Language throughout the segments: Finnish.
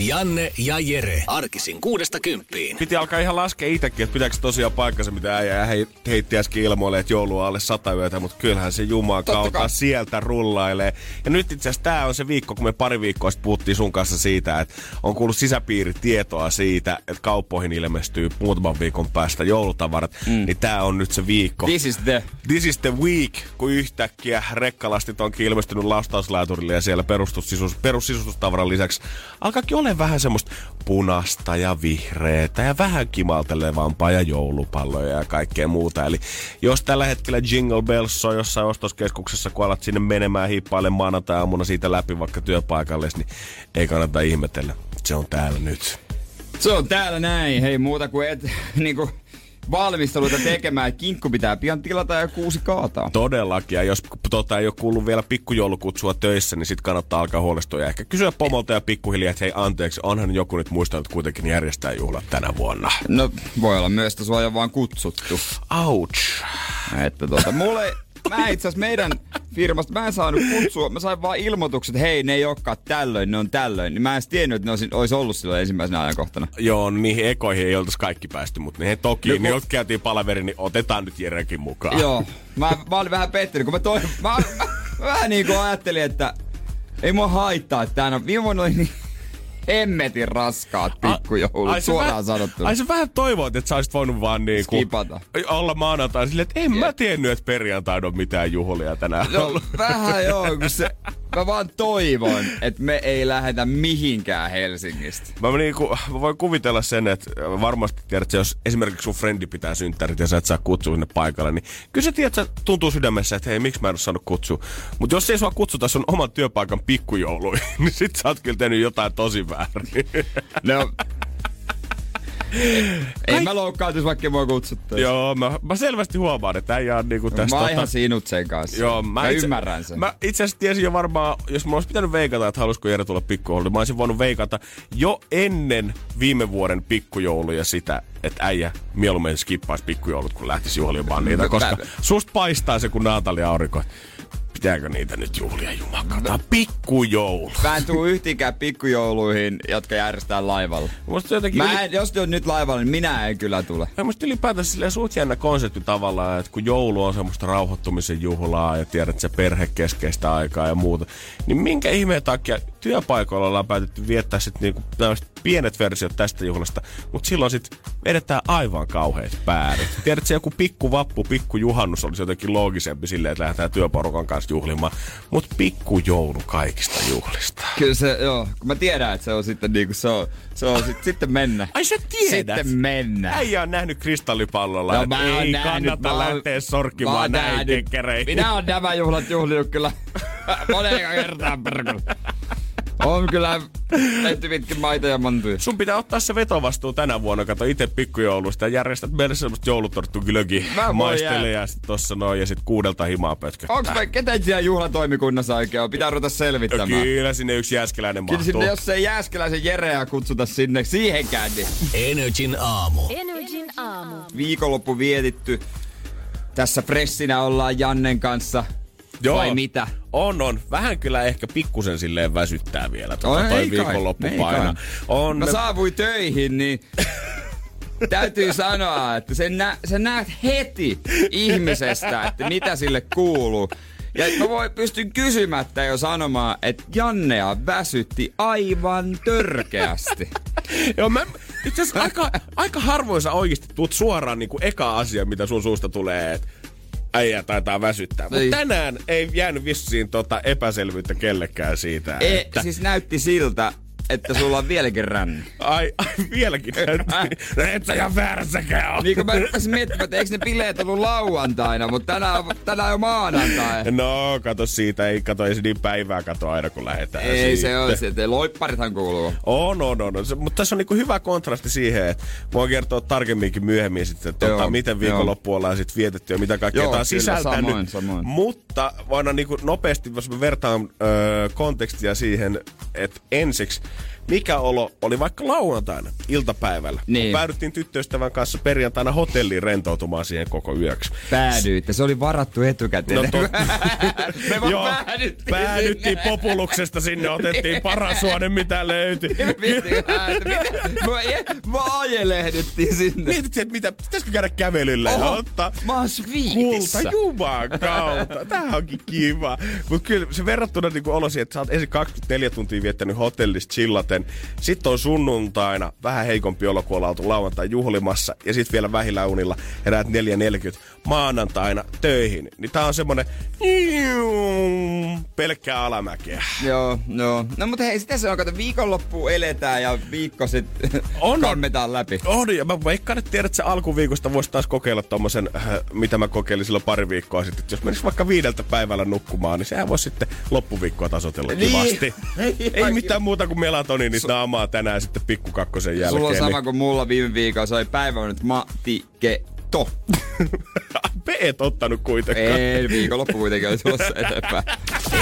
Janne ja Jere. Arkisin kuudesta kymppiin. Piti alkaa ihan laskea itsekin, että pitääkö tosiaan paikkansa, mitä äijä hei, heitti äsken ilmoille, että joulua alle sata yötä, mutta kyllähän se Jumalan kautta sieltä rullailee. Ja nyt itse asiassa tämä on se viikko, kun me pari viikkoa sitten puhuttiin sun kanssa siitä, että on kuullut sisäpiiritietoa siitä, että kauppoihin ilmestyy muutaman viikon päästä joulutavarat, mm. niin tämä on nyt se viikko. This is the... This is the week, kun yhtäkkiä rekkalastit onkin ilmestynyt lastauslääturille ja siellä perustussisus, perussisustustavaran lisäksi alkaakin ole vähän semmoista punasta ja vihreätä ja vähän kimaltelevampaa ja joulupalloja ja kaikkea muuta. Eli jos tällä hetkellä Jingle Bells on jossain ostoskeskuksessa, kun alat sinne menemään hiippaille maanantai-aamuna siitä läpi vaikka työpaikalle, niin ei kannata ihmetellä. Se on täällä nyt. Se on täällä näin. Hei muuta kuin et, niinku, valmisteluita tekemään. Kinkku pitää pian tilata ja kuusi kaataa. Todellakin. Ja jos tota, ei ole kuullut vielä pikkujoulukutsua töissä, niin sitten kannattaa alkaa huolestua ja ehkä kysyä pomolta ja pikkuhiljaa, että hei anteeksi, onhan joku nyt muistanut kuitenkin järjestää juhlat tänä vuonna. No voi olla myös, että sua ei vaan kutsuttu. Ouch. Että tuota, mulle Mä itse asiassa meidän firmasta, mä en saanut kutsua, mä sain vaan ilmoitukset, että hei, ne ei olekaan tällöin, ne on tällöin. Niin mä en tiennyt, että ne olisi, olisi ollut silloin ensimmäisenä ajankohtana. Joo, niihin ekoihin ei oltaisi kaikki päästy, mutta ne toki, No, no, niin kun... käytiin palaveri, niin otetaan nyt Jerekin mukaan. Joo, mä, mä olin vähän pettynyt, kun mä, toi, mä, mä, mä vähän niin kuin ajattelin, että ei mua haittaa, että tää on viime vuonna oli niin hemmetin raskaat pikkujoulut, Ai suoraan sanottuna. Ai sä vähän toivoit, että sä olisit voinut vaan niinku Skipata. olla maanantai silleen, että en mä tiennyt, että perjantaina on mitään juhlia tänään No, ollut. vähän joo, kun se, mä vaan toivon, että me ei lähdetä mihinkään Helsingistä. Mä, niinku, mä voin kuvitella sen, että varmasti tiedät, että jos esimerkiksi sun frendi pitää synttärit ja sä et saa kutsua sinne paikalle, niin kyllä sä tiedät, että tuntuu sydämessä, että hei, miksi mä en ole saanut kutsua. Mutta jos ei sua kutsuta sun oman työpaikan pikkujouluihin, niin sit sä oot kyllä tehnyt jotain tosi väärin. No, ei mä loukkaantuisi, vaikka ei mua kutsuttaisi. Joo, mä, mä, selvästi huomaan, että äijä on niinku tästä... Mä oon tota- ihan sinut sen kanssa. Joo, mä, mä, itse, ymmärrän sen. Mä itse asiassa tiesin jo varmaan, jos mä olisi pitänyt veikata, että halusiko Jere tulla pikkujouluun, niin mä olisin voinut veikata jo ennen viime vuoden pikkujouluja sitä, että äijä mieluummin skippaisi pikkujoulut, kun lähtisi juhlimaan niitä, koska susta paistaa se kuin Naatalia aurinko. Pitääkö niitä nyt juhlia jumakata? Pikkujoulu. Mä en tuu yhtinkään pikkujouluihin, jotka järjestetään laivalla. Musta jotenkin Mä en, jos on nyt laivalla, niin minä en kyllä tule. Ja musta ylipäätänsä silleen suut jännä konsepti tavallaan, että kun joulu on semmoista rauhoittumisen juhlaa ja tiedät, että se perhekeskeistä aikaa ja muuta, niin minkä ihmeen takia työpaikoilla ollaan päätetty viettää sitten niinku pienet versiot tästä juhlasta, mutta silloin sitten vedetään aivan kauheat päädyt. Tiedät, se joku pikku vappu, pikku juhannus olisi jotenkin loogisempi silleen, että lähdetään työporukan kanssa juhlimaan, mutta pikku joulu kaikista juhlista. Kyllä se, joo. Kun mä tiedän, että se on sitten niinku, se on, se on sit, sitten mennä. Ai sä tiedät? Sitten mennä. Äijä on nähnyt kristallipallolla, No, mä ei nähnyt, kannata mä lähteä sorkkimaan näin. Minä oon nämä juhlat juhlinut kyllä moneen kertaan perkele. On kyllä tehty pitkin maita ja mantuja. Sun pitää ottaa se vetovastuu tänä vuonna. Kato itse pikkujoulusta ja järjestät meille semmoista joulutorttu glögi maistele ja sit tossa noin ja sit kuudelta himaa pötköttää. Onks me, ketä siellä juhlatoimikunnassa oikein on? Pitää ruveta No selvittämään. Kyllä sinne yksi jääskeläinen Kyllä mahtuu. sinne, jos ei Jääskeläisen Jereä kutsuta sinne siihenkään, niin Energin aamu. Energin aamu. viikonloppu vietitty. Tässä fressinä ollaan Jannen kanssa. Joo. Vai mitä? On, on. Vähän kyllä ehkä pikkusen silleen väsyttää vielä tuota, toi ei kai, viikonloppu ei paina. kai. On. Mä saavuin töihin, niin täytyy sanoa, että sen, nä, sen näet heti ihmisestä, että mitä sille kuuluu. Ja mä voi, pystyn kysymättä jo sanomaan, että Jannea väsytti aivan törkeästi. Joo, mä, itse asiassa aika, aika harvoin sä oikeasti tuut suoraan niinku eka asia, mitä sun suusta tulee, että äijä taitaa väsyttää. Mutta Ei. tänään ei jäänyt vissiin tota epäselvyyttä kellekään siitä, E, että... siis näytti siltä, että sulla on vieläkin ränni. Ai, ai vieläkin. no et sä ihan väärässäkään ole. Niin kun mä rupesin miettimään, että eikö ne bileet ollut lauantaina, mutta tänään, on- tänään on maanantai. No, kato siitä, ei kato, ei se niin päivää kato aina kun lähdetään Ei siitä. se ole, se, että loipparithan kuuluu. On, on, on. Se, mutta tässä on niinku hyvä kontrasti siihen, että voin kertoa tarkemminkin myöhemmin sitten, että tota, miten viikonloppu ollaan sitten vietetty ja mitä kaikkea tämä on sisältänyt. samoin, samoin. Mutta voidaan niinku nopeasti, jos mä vertaan öö, kontekstia siihen, että ensiksi mikä olo oli vaikka lauantaina iltapäivällä, Niin. kun päädyttiin tyttöystävän kanssa perjantaina hotelliin rentoutumaan siihen koko yöksi. Päädyitte, se oli varattu etukäteen. No tot- Me vaan Joo, päädyttiin päädyttiin sinne. populuksesta sinne, otettiin paras huone, mitä löytyi. Mua ajelehdyttiin sinne. Mietittiin, että mitä, pitäisikö käydä kävelyllä ja Oho, ottaa mä oon kulta juman kautta. Tää onkin kiva. Mut kyllä se verrattuna niinku olo siihen, että sä oot ensin 24 tuntia viettänyt hotellissa chillaten. Sitten on sunnuntaina vähän heikompi olo, kun ollaan oltu lauantai juhlimassa. Ja sitten vielä vähillä unilla heräät 4.40 maanantaina töihin. Niin tää on semmonen pelkkää alamäkeä. Joo, joo. No mutta hei, sitä se on, kato viikonloppu eletään ja viikko sitten On, kammetaan läpi. On, ja mä veikkaan, että tiedät, että se alkuviikosta voisi taas kokeilla tommosen, äh, mitä mä kokeilin silloin pari viikkoa sitten. Että jos menis vaikka viideltä päivällä nukkumaan, niin sehän voisi sitten loppuviikkoa tasoitella Niin. kivasti. Ei Aivan mitään muuta kuin melatoniinit Su- naamaa tänään sitten pikkukakkosen jälkeen. Sulla on sama niin- kuin mulla viime viikolla, se oli päivä nyt Matti Keto. Me et ottanut kuitenkaan. Ei, viikonloppu kuitenkin oli tulossa eteenpäin.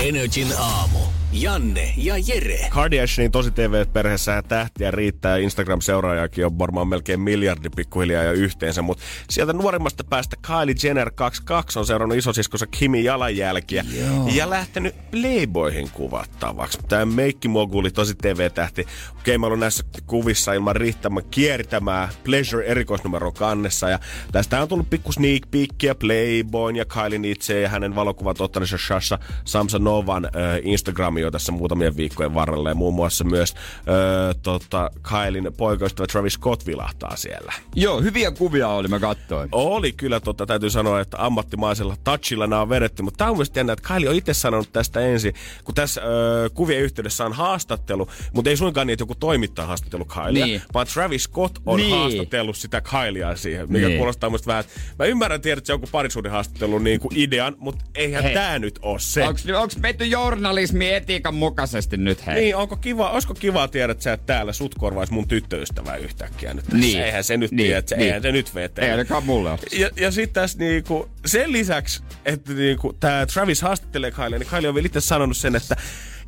Energin aamu. Janne ja Jere. Kardashianin tosi TV-perheessä ja tähtiä riittää. Instagram-seuraajakin on varmaan melkein miljardi pikkuhiljaa jo yhteensä. Mutta sieltä nuorimmasta päästä Kylie Jenner 22 on seurannut isosiskonsa Kimi jalanjälkiä. Joo. Ja lähtenyt Playboyhin kuvattavaksi. Tämä meikkimoguli tosi TV-tähti. Okei, mä ollut näissä kuvissa ilman riittämään kiertämään Pleasure erikoisnumero kannessa. Ja tästä on tullut pikku sneak peekia Playboyn ja Kylin itse ja hänen valokuvat ottaneensa Shasha Samsonovan äh, Instagrami jo tässä muutamien viikkojen varrella. Ja muun muassa myös äh, tota, Kylin poikaystävä Travis Scott vilahtaa siellä. Joo, hyviä kuvia oli, mä katsoin. Oli kyllä, tota, täytyy sanoa, että ammattimaisella touchilla nämä on vedetty, mutta tämä on mielestäni jännä, että Kylie on itse sanonut tästä ensin, kun tässä ö, kuvien yhteydessä on haastattelu, mutta ei suinkaan niin, että joku toimittaja haastattelu Kylie, Niin. vaan Travis Scott on Niin. haastatellut sitä Kyliea siihen, mikä Niin. kuulostaa musta vähän, että mä ymmärrän, tiedät, että se on joku parisuuden haastattelu niin kuin idean, mutta eihän Hei. tämä nyt ole se. Onks, onks menty journalismi etiikan mukaisesti nyt hei? Niin, onko kiva, olisiko kiva tiedät sä, että täällä sut korvaisi mun tyttöystävää yhtäkkiä nyt. Niin. Eihän se nyt Niin, tiedä, että se, niin. eihän se nyt vete. Ei ainakaan mulle ole. Ja, ja sitten tässä niinku, sen lisäksi, että niinku, tämä Travis haastattelee Kylie, niin Kylie on vielä itse sanonut sen, että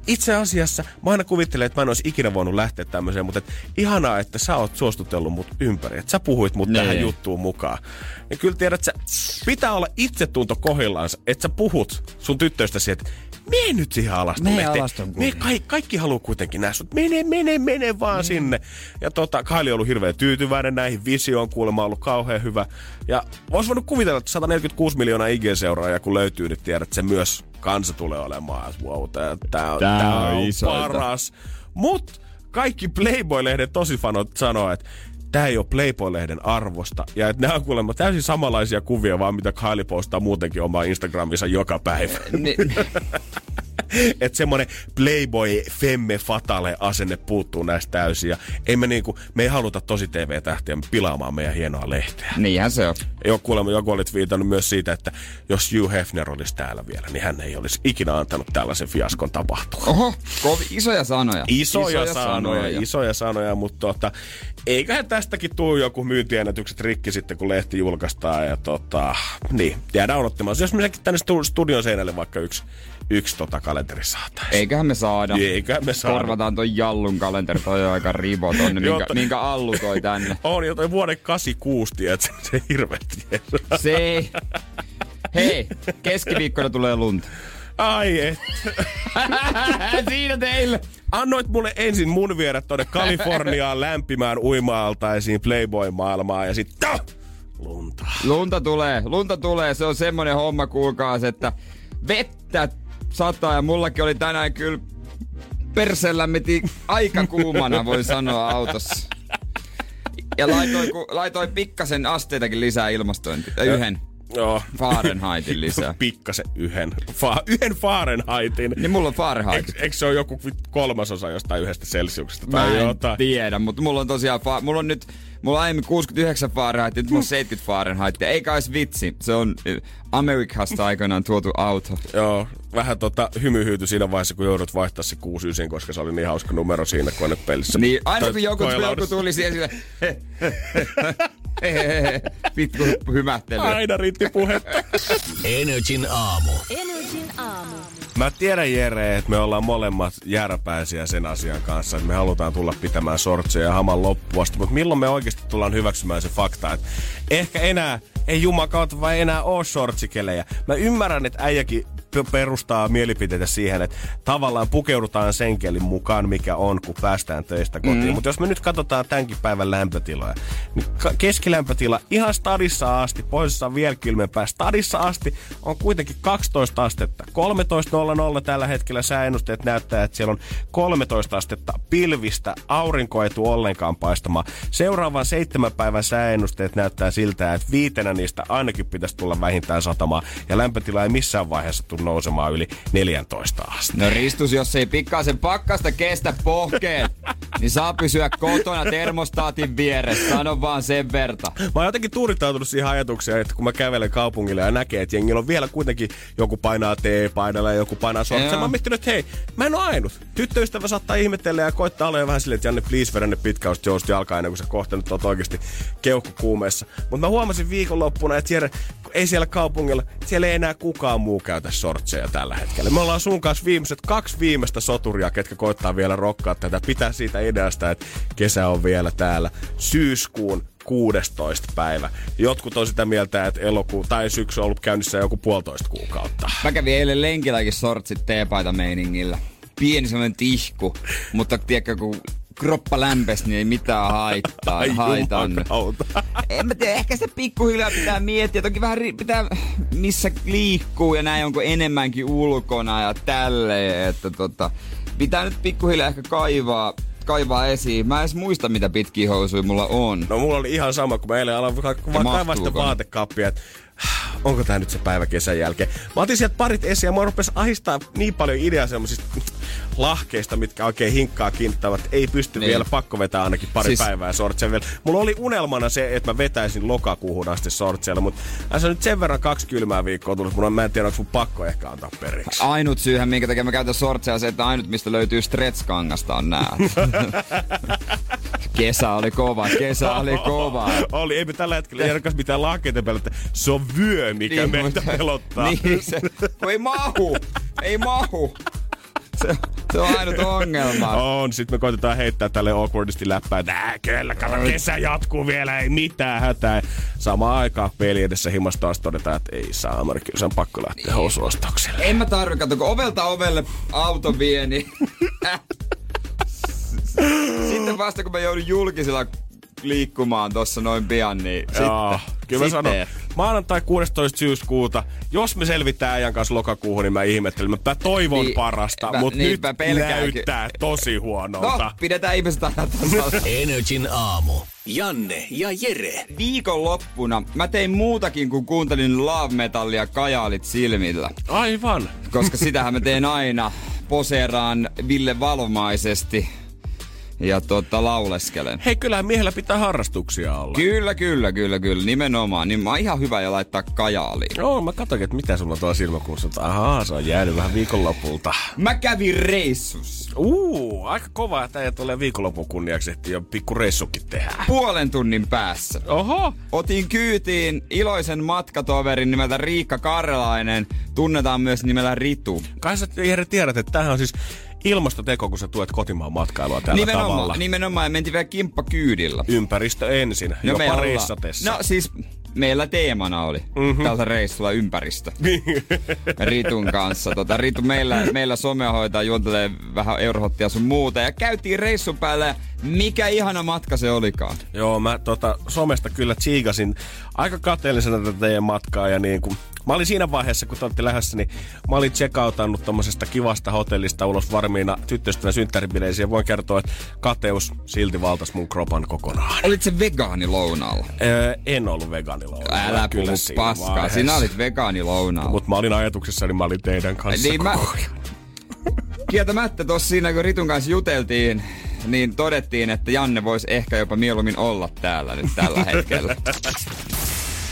itse asiassa mä aina kuvittelen, että mä en olisi ikinä voinut lähteä tämmöiseen, mutta et, ihanaa, että sä oot suostutellut mut ympäri, että sä puhuit mut Niin. tähän juttuun mukaan. Ja kyllä tiedät, sä, pitää olla itsetunto kohillaansa, että sä puhut sun tyttöystäsi, että mene nyt siihen alaston Mene alaston Me kaikki, kaikki haluaa kuitenkin nähdä sut. Mene, mene, mene vaan sinne. Ja tota, Kylie on ollut hirveän tyytyväinen näihin. Visio on kuulemma ollut kauhean hyvä. Ja olisi voinut kuvitella, että 146 miljoonaa IG-seuraajaa kun löytyy, niin tiedät, että se myös kansa tulee olemaan. Wow, tää, tää, on, Tää tää on on paras. Mut kaikki Playboy-lehden tosifanot sanoo, että tämä ei ole Playboy-lehden arvosta. Ja että nämä on kuulemma täysin samanlaisia kuvia, vaan mitä Kylie postaa muutenkin omaa Instagramissa joka päivä. Ni, että semmonen playboy femme fatale asenne puuttuu näistä täysin. Ja ei me, niinku, me ei haluta tosi TV-tähtiä pilaamaan meidän hienoa lehteä. niinhän se on. Jo kuulemma joku oli viitannut myös siitä, että jos Hugh Hefner olisi täällä vielä, niin hän ei olisi ikinä antanut tällaisen fiaskon tapahtua. Oho, kovi, isoja sanoja. Isoja, isoja sanoja, ja- isoja sanoja, mutta tota, eiköhän tästäkin tuu joku myyntiennätykset rikki sitten, kun lehti julkaistaan. Ja tota, niin, jäädään odottamaan. Jos mekin tänne stu- studion seinälle vaikka yksi, yksi tota kalenteri saataisiin. Eiköhän me saada. Eiköhän me saada. Korvataan toi Jallun kalenteri, toi on aika Joo, minkä, minkä Allu toi tänne. On jo toi vuoden 86 tiedät, se, se. Se ei. Hei, keskiviikkona tulee lunta. Ai et. Siinä teille. Annoit mulle ensin mun viedä tonne Kaliforniaan lämpimään uima-altaisiin Playboy-maailmaan ja sitten lunta. Lunta tulee, lunta tulee. Se on semmonen homma, kuulkaas, että vettä sataa ja mullakin oli tänään kyllä persellä meti aika kuumana, voi sanoa autossa. Ja laitoin, ku, laitoin pikkasen asteitakin lisää ilmastointia. Yhden. Joo. Fahrenheitin lisää. Pikkasen yhden. Fa- yhden Fahrenheitin. Niin mulla on Fahrenheit. Eikö, eikö se ole joku kolmasosa jostain yhdestä Celsiuksesta Mä tai en jotain? tiedä, mutta mulla on tosiaan, fa- mulla on nyt, mulla on aiemmin 69 Fahrenheit, nyt mulla on 70 Fahrenheit. Eikä olisi vitsi, se on eh, Amerikasta aikanaan tuotu auto. Joo, vähän tota hymyhyyty siinä vaiheessa, kun joudut vaihtaa se 69, koska se oli niin hauska numero siinä konepelissä. Niin aina kun joku, joku tuli siihen sille, vittu hymähtely. Aina riitti puhetta. Energin aamu. Energin aamu. Mä tiedän Jere, että me ollaan molemmat jääräpäisiä sen asian kanssa, että me halutaan tulla pitämään sortseja ja haman loppuun asti, mutta milloin me oikeasti tullaan hyväksymään se fakta, että ehkä enää ei jumakautta vai enää oo shortsikelejä. Mä ymmärrän, että äijäkin perustaa mielipiteitä siihen, että tavallaan pukeudutaan sen mukaan, mikä on, kun päästään töistä kotiin. Mm. Mutta jos me nyt katsotaan tämänkin päivän lämpötiloja, niin keskilämpötila ihan stadissa asti, pohjoisessa on vielä kylmempää. Stadissa asti on kuitenkin 12 astetta. 13.00 tällä hetkellä sääennusteet näyttää, että siellä on 13 astetta pilvistä. Aurinko ei tule ollenkaan paistamaan. Seuraavan seitsemän päivän sääennusteet näyttää siltä, että viitenä niistä ainakin pitäisi tulla vähintään satamaan. Ja lämpötila ei missään vaiheessa tule nousemaan yli 14 astetta. No Ristus, jos ei pikkasen pakkasta kestä pohkeet, niin saa pysyä kotona termostaatin vieressä. Sano vaan sen verta. Mä oon jotenkin tuurittautunut siihen ajatukseen, että kun mä kävelen kaupungille ja näkee, että jengillä on vielä kuitenkin joku painaa T-paidalla ja joku painaa. Joo. Mä oon miettinyt, että hei, mä en oo ainut. Tyttöystävä saattaa ihmetellä ja koittaa olla jo vähän silleen, että Janne, please vedä ne pitkäust joust jalkaa ennen kuin sä kohta nyt oot oikeasti keuhkokuumeessa. Mutta mä huomasin viikonloppuna, että kun ei siellä kaupungilla, siellä ei enää kukaan muu käytä sortseja tällä hetkellä. Me ollaan sun kanssa viimeiset kaksi viimeistä soturia, ketkä koittaa vielä rokkaa tätä. Pitää siitä ideasta, että kesä on vielä täällä. Syyskuun 16. päivä. Jotkut on sitä mieltä, että elokuu tai syksy on ollut käynnissä joku puolitoista kuukautta. Mä kävin eilen lenkilläkin sortsit teepaita meiningillä. Pieni semmonen tihku, mutta tiedätkö, kun kroppa lämpes, niin ei mitään haittaa. Ai haitan. En mä tiedä, ehkä se pikkuhiljaa pitää miettiä. Toki vähän pitää, missä liikkuu ja näin onko enemmänkin ulkona ja tälleen. Että tota, pitää nyt pikkuhiljaa ehkä kaivaa, kaivaa esiin. Mä en edes muista, mitä pitkiä housuja mulla on. No mulla oli ihan sama, kun mä eilen aloin vaan kaivaa sitä että onko tää nyt se päivä kesän jälkeen. Mä otin sieltä parit esiin ja mua rupesi ahistaa niin paljon ideaa semmosista lahkeista, mitkä oikein hinkkaa kinttavat. Ei pysty Niin. vielä, pakko vetää ainakin pari Siis- päivää sortseja vielä. Mulla oli unelmana se, että mä vetäisin lokakuuhun asti sortseilla, mutta se on nyt sen verran kaksi kylmää viikkoa tullut, mun on, mä en tiedä, onko mun pakko ehkä antaa periksi. Ainut syyhän, minkä takia mä käytän sortseja, se, että ainut mistä löytyy stretch-kangasta on nää. kesä oli kova, kesä oli kova. Oli, ei me tällä hetkellä ainakaan mitään lahkeita pelätä. Se on vyö, mikä niin, meitä pelottaa. Niin, se, ei mahu, ei mahu. Se, se on ainut ongelma. On, sit me koitetaan heittää tälle awkwardisti läppää, että äh, kyllä, kato, kesä jatkuu vielä, ei mitään hätää. Samaan aikaan peli edessä himasta taas todetaan, että ei saa, Amari, kyllä on pakko lähteä housuostokselle. En mä tarvi, kato, kun ovelta ovelle auto vie, niin... Sitten vasta kun mä joudun julkisilla liikkumaan tossa noin pian, niin Joo, sitten, kyllä mä sanon, maanantai 16. syyskuuta, jos me selvitään ajan kanssa lokakuuhun, niin mä ihmettelen. Mä toivon Niin, parasta, mä- mutta niin, nyt mä näyttää tosi huonolta. No, pidetään ihmiset aina. Energin aamu. Janne ja Jere. Viikonloppuna mä tein muutakin kuin kuuntelin love metallia kajaalit silmillä. Aivan. Koska sitähän mä teen aina. Poseeraan Ville Valomaisesti ja tota, lauleskelen. Hei, kyllähän miehellä pitää harrastuksia olla. Kyllä, kyllä, kyllä, kyllä. Nimenomaan. Niin mä oon ihan hyvä jo laittaa kajaaliin. Joo, mä katsoin, että mitä sulla on tuolla silmäkuussa. Ahaa, se on jäänyt vähän viikonlopulta. Mä kävin reissus. Uu, aika kova, että äijä tulee viikonlopun kunniaksi, että jo pikku reissukin tehdään. Puolen tunnin päässä. Oho, Otin kyytiin iloisen matkatoverin nimeltä Riikka Karjalainen. Tunnetaan myös nimellä Ritu. kai sä tiedät, että tämähän on siis ilmastoteko, kun sä tuet kotimaan matkailua tällä tavalla. Nimenomaan, nimenomaan. Ja mentiin vielä kimppakyydillä. Ympäristö ensin, no, jo me ollaan- parissatessa. No siis meillä teemana oli Mhm. mm-hmm. tältä reissulla ympäristö. Ritun kanssa. Tota, Ritu meillä, meillä somea hoitaa, juontelee vähän eurohottia sun muuta. Ja käytiin reissun päällä mikä ihana matka se olikaan. Joo, mä tota, somesta kyllä tsiikasin aika kateellisena tätä teidän matkaa ja niin kuin, Mä olin siinä vaiheessa, kun te olette lähdössä, niin mä olin checkoutannut tommosesta kivasta hotellista ulos varmiina tyttöystävän synttäribileisiin. Ja voin kertoa, että kateus silti valtas mun kropan kokonaan. Olit se vegaani lounaalla? Öö, en ollut vegaanilounalla. Älä puhu paskaa, sinä olit vegaani lounaalla. Mutta mä olin ajatuksessa, niin mä olin teidän kanssa niin mä... Kieltämättä tossa siinä, kun Ritun kanssa juteltiin, niin todettiin, että Janne voisi ehkä jopa mieluummin olla täällä nyt tällä hetkellä.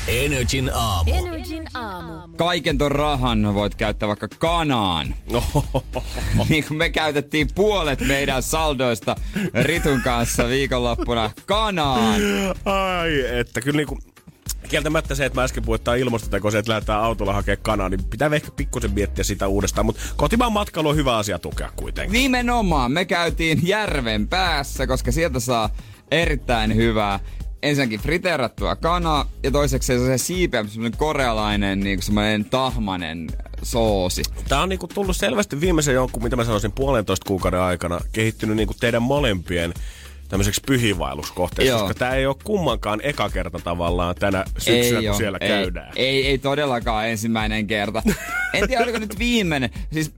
Energin aamu. Energin aamu. Kaiken ton rahan voit käyttää vaikka kanaan. niin kuin me käytettiin puolet meidän saldoista Ritun kanssa viikonloppuna kanaan. Ai, että kyllä niinku kieltämättä se, että mä äsken että ilmastoteko se, että lähdetään autolla hakemaan kanaa, niin pitää ehkä pikkusen miettiä sitä uudestaan. Mutta kotimaan matkailu on hyvä asia tukea kuitenkin. Nimenomaan. Me käytiin järven päässä, koska sieltä saa erittäin hyvää ensinnäkin friteerattua kanaa ja toiseksi se siipeä, semmoinen korealainen niin semmoinen tahmanen soosi. Tää on niinku tullut selvästi viimeisen jonkun, mitä mä sanoisin, puolentoista kuukauden aikana kehittynyt niinku teidän molempien tämmöiseksi pyhiinvaelluskohteeksi, koska tämä ei ole kummankaan eka kerta tavallaan tänä syksynä, ei kun siellä ei, käydään. Ei, ei todellakaan ensimmäinen kerta. en tiedä, oliko nyt viimeinen. Siis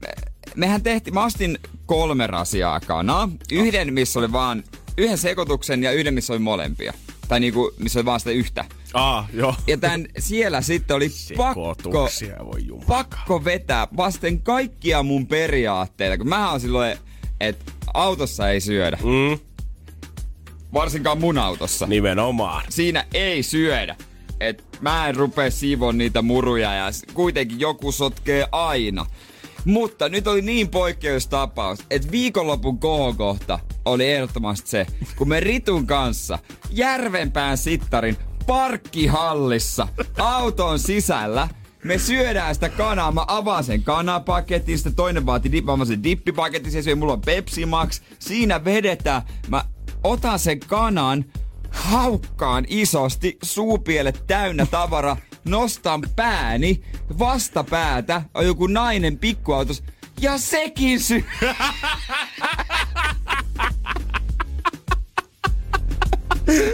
mehän tehtiin, mä ostin kolme rasiaa kanaa. Yhden, missä oli vaan yhden sekoituksen ja yhden, missä oli molempia. Tai niinku, missä oli vaan sitä yhtä. Ah, joo. Ja tän siellä sitten oli pakko, voi pakko vetää vasten kaikkia mun periaatteita. Kun mä oon silloin, että autossa ei syödä. Mm. Varsinkaan mun autossa. Nimenomaan. Siinä ei syödä. Et mä en rupea siivon niitä muruja ja kuitenkin joku sotkee aina. Mutta nyt oli niin poikkeustapaus, että viikonlopun kohokohta oli ehdottomasti se, kun me Ritun kanssa Järvenpään sittarin parkkihallissa auton sisällä me syödään sitä kanaa, mä avaan sen kanapaketin, sitten toinen vaati dip, mä sen dippipaketin, se syö, mulla on Pepsi Max, siinä vedetään, mä otan sen kanan, haukkaan isosti, suupielet täynnä tavara, nostan pääni, vastapäätä on joku nainen pikkuautos, ja sekin syö.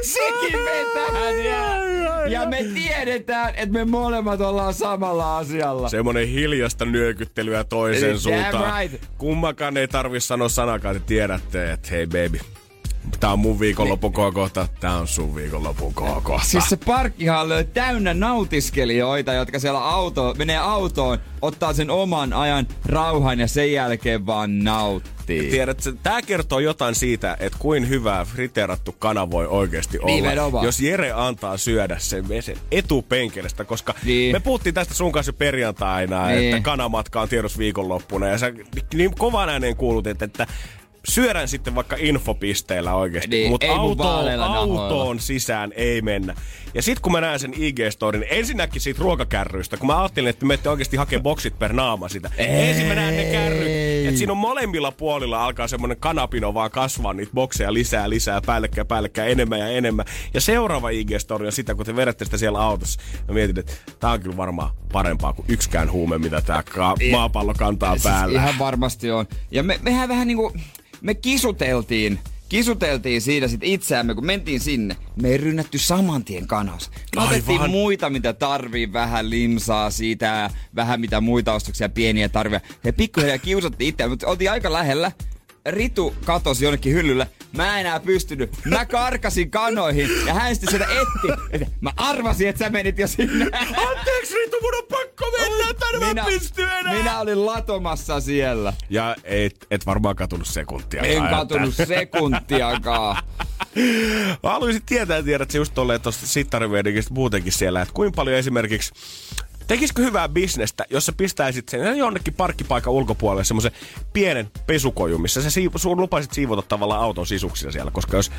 Sekin vetää ja, ja me tiedetään, että me molemmat ollaan samalla asialla. Semmonen hiljasta nyökyttelyä toisen suuntaan. Right. Kummakaan ei tarvi sanoa sanakaan, että tiedätte, että hei baby, Tää on mun viikonlopun kohta, tää on sun viikonlopun kohta. Siis se parkkihalli on täynnä nautiskelijoita, jotka siellä auto, menee autoon, ottaa sen oman ajan rauhan ja sen jälkeen vaan nauttii. Tiedätkö, tää kertoo jotain siitä, että kuin hyvää friteerattu kana voi oikeasti olla. Nimenomaan. Jos Jere antaa syödä sen, sen etupenkelestä, koska Niin. me puhuttiin tästä sun kanssa perjantaina, Niin. että kanamatka on tiedossa viikonloppuna. Ja sä niin kovan ääneen kuulutit, että syödään sitten vaikka infopisteillä oikeasti, Niin, mutta autoon, nahoilla. autoon sisään ei mennä. Ja sitten kun mä näen sen IG-storin, ensinnäkin siitä ruokakärryistä, kun mä ajattelin, että me menette oikeasti hakea boksit per naama sitä. Ei. Ensin mä näen ne kärryt, että siinä on molemmilla puolilla alkaa semmonen kanapino vaan kasvaa niitä bokseja lisää, lisää, päällekkäin, päällekkäin, enemmän ja enemmän. Ja seuraava IG-story on sitä, kun te vedätte sitä siellä autossa. Mä mietin, että tää on kyllä varmaan parempaa kuin yksikään huume, mitä tää ka- maapallo kantaa päällä. Siis ihan varmasti on. Ja me, mehän vähän niinku, me kisuteltiin, kisuteltiin siitä sit itseämme, kun mentiin sinne. Me ei rynnätty saman tien kanas. Me Aivan. otettiin muita, mitä tarvii, vähän limsaa siitä, vähän mitä muita ostoksia, pieniä tarvii. Ja pikkuhiljaa kiusattiin itseä, mutta oltiin aika lähellä. Ritu katosi jonnekin hyllylle. Mä en enää pystynyt. Mä karkasin kanoihin ja hän sitten sieltä etti. Mä arvasin, että sä menit jo sinne. Anteeksi Ritu, mun on pakko mennä, tänne mä minä, pystyn enää. minä olin latomassa siellä. Ja et, et varmaan katunut sekuntia. En katunut sekuntiakaan. Mä haluaisin tietää, tiedät se just tolleen tosta sittarivedingistä muutenkin siellä, että kuinka paljon esimerkiksi Tekisikö hyvää bisnestä, jos sä pistäisit sen jonnekin parkkipaikan ulkopuolelle semmoisen pienen pesukojun, missä sä siivo, sun siivota tavallaan auton sisuksia siellä, koska jos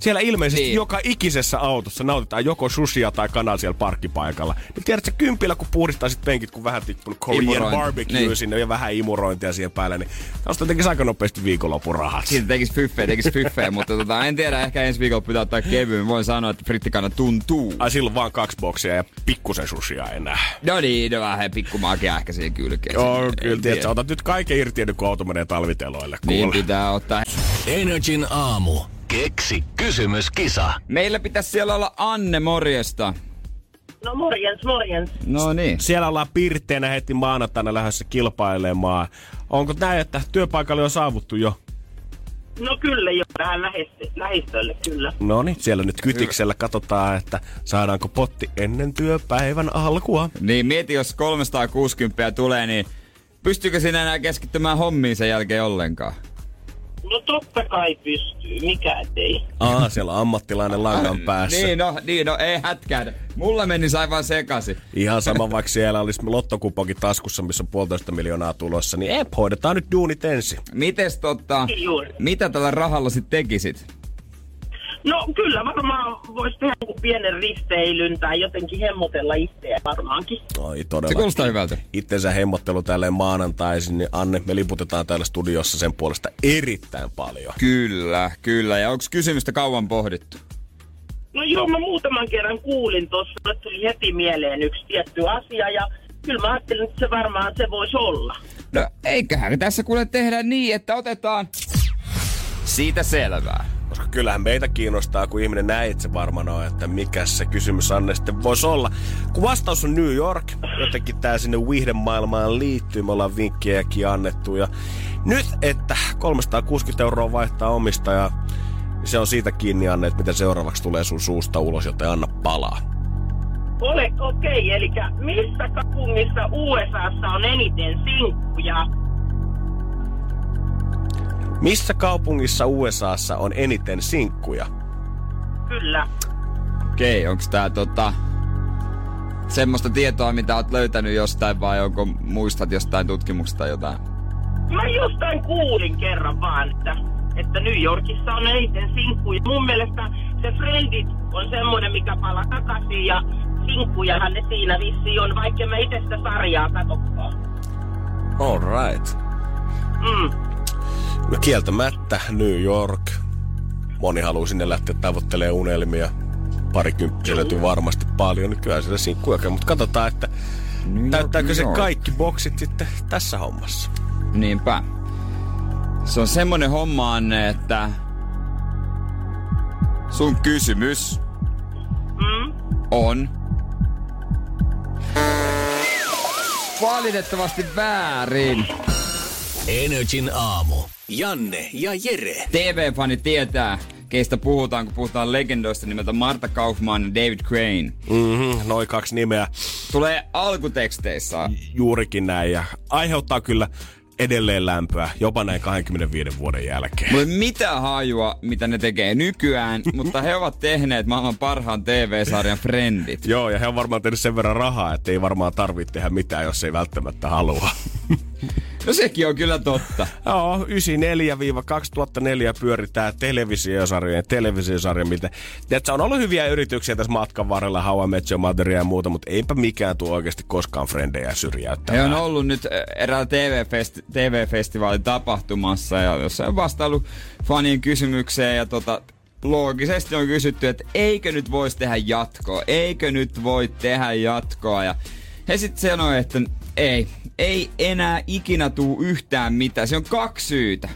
siellä ilmeisesti Niin. niin. joka ikisessä autossa nautitaan joko sushia tai kanaa siellä parkkipaikalla, niin tiedätkö kympillä, kun puhdistaisit penkit, kun vähän tippunut Korean Imurointi. barbecue Niin. sinne ja vähän imurointia siihen päälle, niin tästä tekisi aika nopeasti viikonlopun rahat. Siitä tekis fyffeä, tekis fyffeä, mutta tota, en tiedä, ehkä ensi viikolla pitää ottaa kevyen. Voin sanoa, että frittikana tuntuu. Ai silloin vaan kaksi boksia ja pikkusen sushia enää. No niin, no vähän pikkumaakia ehkä siihen kylkeen. Joo, kyllä, tiedä. tiedätkö, otat nyt kaiken irti ennen kuin auto menee talviteloille. Niin kuule. pitää ottaa. Energin aamu. Keksi kysymyskisa. Meillä pitäisi siellä olla Anne morjesta. No morjens, morjens. No niin. Siellä ollaan pirtteenä heti maanantaina lähdössä kilpailemaan. Onko näin, että työpaikalle on saavuttu jo? No kyllä jo, lähist- lähistölle kyllä. No niin, siellä nyt kytiksellä katsotaan, että saadaanko potti ennen työpäivän alkua. Niin mieti, jos 360 tulee, niin pystyykö sinä enää keskittymään hommiin sen jälkeen ollenkaan? No totta kai pystyy, mikä ei. Aa, siellä on ammattilainen langan päässä. Niin no, niin no, ei hätkää. Mulla meni aivan sekasi. Ihan sama, vaikka siellä olisi lottokupokin taskussa, missä on puolitoista miljoonaa tulossa, niin ep, hoidetaan nyt duunit ensin. Mites tota, Juuri. mitä tällä rahalla sit tekisit? No kyllä varmaan voisi tehdä joku pienen risteilyn tai jotenkin hemmotella itseä varmaankin. Oi Se todella. kuulostaa hyvältä. Itsensä hemmottelu tälleen maanantaisin, niin Anne, me liputetaan täällä studiossa sen puolesta erittäin paljon. Kyllä, kyllä. Ja onko kysymystä kauan pohdittu? No joo, mä muutaman kerran kuulin tuossa, että tuli heti mieleen yksi tietty asia ja kyllä mä ajattelin, että se varmaan se voisi olla. No eiköhän tässä kuule tehdä niin, että otetaan siitä selvää. Koska kyllähän meitä kiinnostaa, kun ihminen näin itse varmaan on, että mikä se kysymys Anne sitten voisi olla. Kun vastaus on New York, jotenkin tää sinne viihdemaailmaan liittyy, me ollaan vinkkejäkin annettu. Ja nyt, että 360 euroa vaihtaa omistaja, niin se on siitä kiinni Anne, että mitä seuraavaksi tulee sun suusta ulos, joten anna palaa. Ole okei, okay, eli missä kaupungissa USAssa on eniten sinkkuja? Missä kaupungissa USAssa on eniten sinkkuja? Kyllä. Okei, onko tää tota semmoista tietoa, mitä oot löytänyt jostain vai onko muistat jostain tutkimuksesta tai jotain? Mä jostain kuulin kerran vaan, että, että New Yorkissa on eniten sinkkuja. Mun mielestä se Friendit on semmonen, mikä palaa takaisin ja sinkkujahan ne siinä vissi on, vaikka mä itse sitä sarjaa katsokaan. All right. Mm. No kieltämättä New York. Moni haluaa sinne lähteä tavoittelemaan unelmia. Parikymppiä löytyy varmasti paljon, niin kyllä siellä sinkkuja. Mutta katsotaan, että New täyttääkö York, se York. kaikki boksit sitten tässä hommassa. Niinpä. Se on semmonen homma, Anne, että sun kysymys Mm. on valitettavasti väärin. Energin aamu. Janne ja Jere. TV-fani tietää, keistä puhutaan, kun puhutaan legendoista nimeltä Marta Kaufman ja David Crane. Mm-hmm, noin kaksi nimeä Tulee alkuteksteissä. juurikin näin ja aiheuttaa kyllä edelleen lämpöä, jopa näin 25 vuoden jälkeen. Mulla ei mitään hajua, mitä ne tekee nykyään, mutta he ovat tehneet maailman parhaan TV-sarjan Friendit. Joo, ja he on varmaan tehnyt sen verran rahaa, että ei varmaan tarvitse tehdä mitään, jos ei välttämättä halua. No sekin on kyllä totta. Joo, 94-2004 pyöri tää televisiosarja, mitä... Tiedätkö, on ollut hyviä yrityksiä tässä matkan varrella, How I Met Your Motheria ja muuta, mutta eipä mikään tuo oikeasti koskaan frendejä He syrjäyttämään. on ollut nyt äh, eräällä TV-festi- TV-festivaalin tapahtumassa ja jossa on vastaillut fanien kysymykseen ja tota, loogisesti on kysytty, että eikö nyt voisi tehdä jatkoa, eikö nyt voi tehdä jatkoa ja he sitten sanoi, että ei, ei enää ikinä tuu yhtään mitään. Se on kaksi syytä.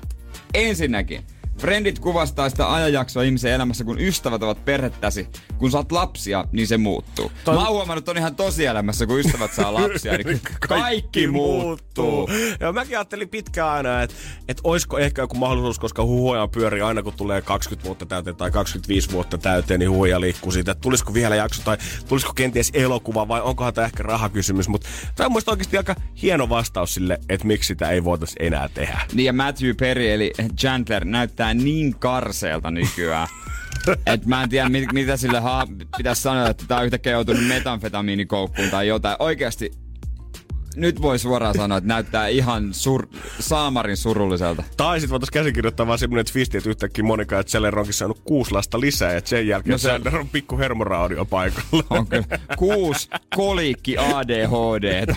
Ensinnäkin, Friendit kuvastaa sitä ajanjaksoa ihmisen elämässä, kun ystävät ovat perhettäsi. Kun saat lapsia, niin se muuttuu. Toi- Mä oon huomannut ton ihan tosielämässä, kun ystävät saa lapsia, niin kaikki muuttuu. Joo, mäkin ajattelin pitkään aina, että, että olisiko ehkä joku mahdollisuus, koska huhuja pyörii aina kun tulee 20 vuotta täyteen tai 25 vuotta täyteen, niin huhuja liikkuu siitä, että tulisiko vielä jakso tai tulisiko kenties elokuva vai onkohan tämä ehkä rahakysymys. Mutta tämä on muista oikeasti aika hieno vastaus sille, että miksi sitä ei voitaisi enää tehdä. Niin ja Matthew Perry eli Chandler näyttää niin karseelta nykyään. Et mä en tiedä, mit, mitä sille ha- pitäisi sanoa, että tää on yhtäkkiä joutunut metanfetamiinikoukkuun tai jotain. Oikeasti nyt voi suoraan sanoa, että näyttää ihan sur- saamarin surulliselta. Tai sitten voitaisiin käsikirjoittaa vaan semmoinen twisti, että yhtäkkiä Monika ja Chandler onkin saanut kuusi lasta lisää, ja sen jälkeen No se- Chandler on pikku hermoraudio paikalla. On kyllä kuusi kolikki ADHD.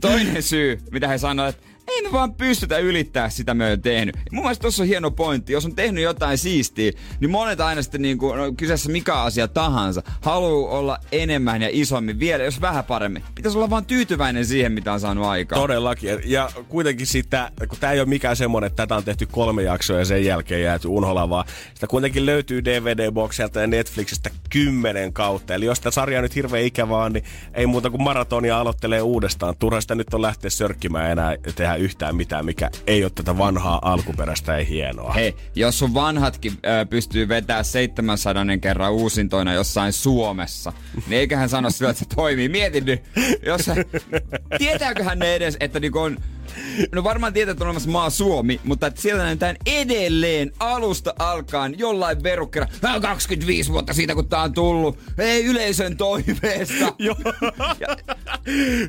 Toinen syy, mitä he sanoivat, että ei me vaan pystytä ylittää sitä me tehnyt. Mun mielestä tossa on hieno pointti. Jos on tehnyt jotain siistiä, niin monet aina sitten niin kuin, no, kyseessä mikä asia tahansa, haluaa olla enemmän ja isommin, vielä jos vähän paremmin. Pitäisi olla vaan tyytyväinen siihen, mitä on saanut aikaan. Todellakin. Ja kuitenkin sitä, kun tämä ei ole mikään semmoinen, että tätä on tehty kolme jaksoa ja sen jälkeen jääty unholaan, vaan sitä kuitenkin löytyy DVD-bokselta ja Netflixistä kymmenen kautta. Eli jos tämä sarja nyt hirveän ikävää, niin ei muuta kuin maratonia aloittelee uudestaan. Turha sitä nyt on lähteä sörkkimään enää tehdä yhtään mitään, mikä ei ole tätä vanhaa alkuperäistä ja hienoa. Hei, jos sun vanhatkin ö, pystyy vetämään 700 kerran uusintoina jossain Suomessa, niin eiköhän sano sillä, että se toimii. Mietin nyt, jos tietääköhän ne edes, että niinku on No varmaan tietää, että on olemassa maa Suomi, mutta että siellä näytetään edelleen alusta alkaen jollain verukkeella. 25 vuotta siitä, kun tää on tullut. Ei yleisön toiveesta. Joo.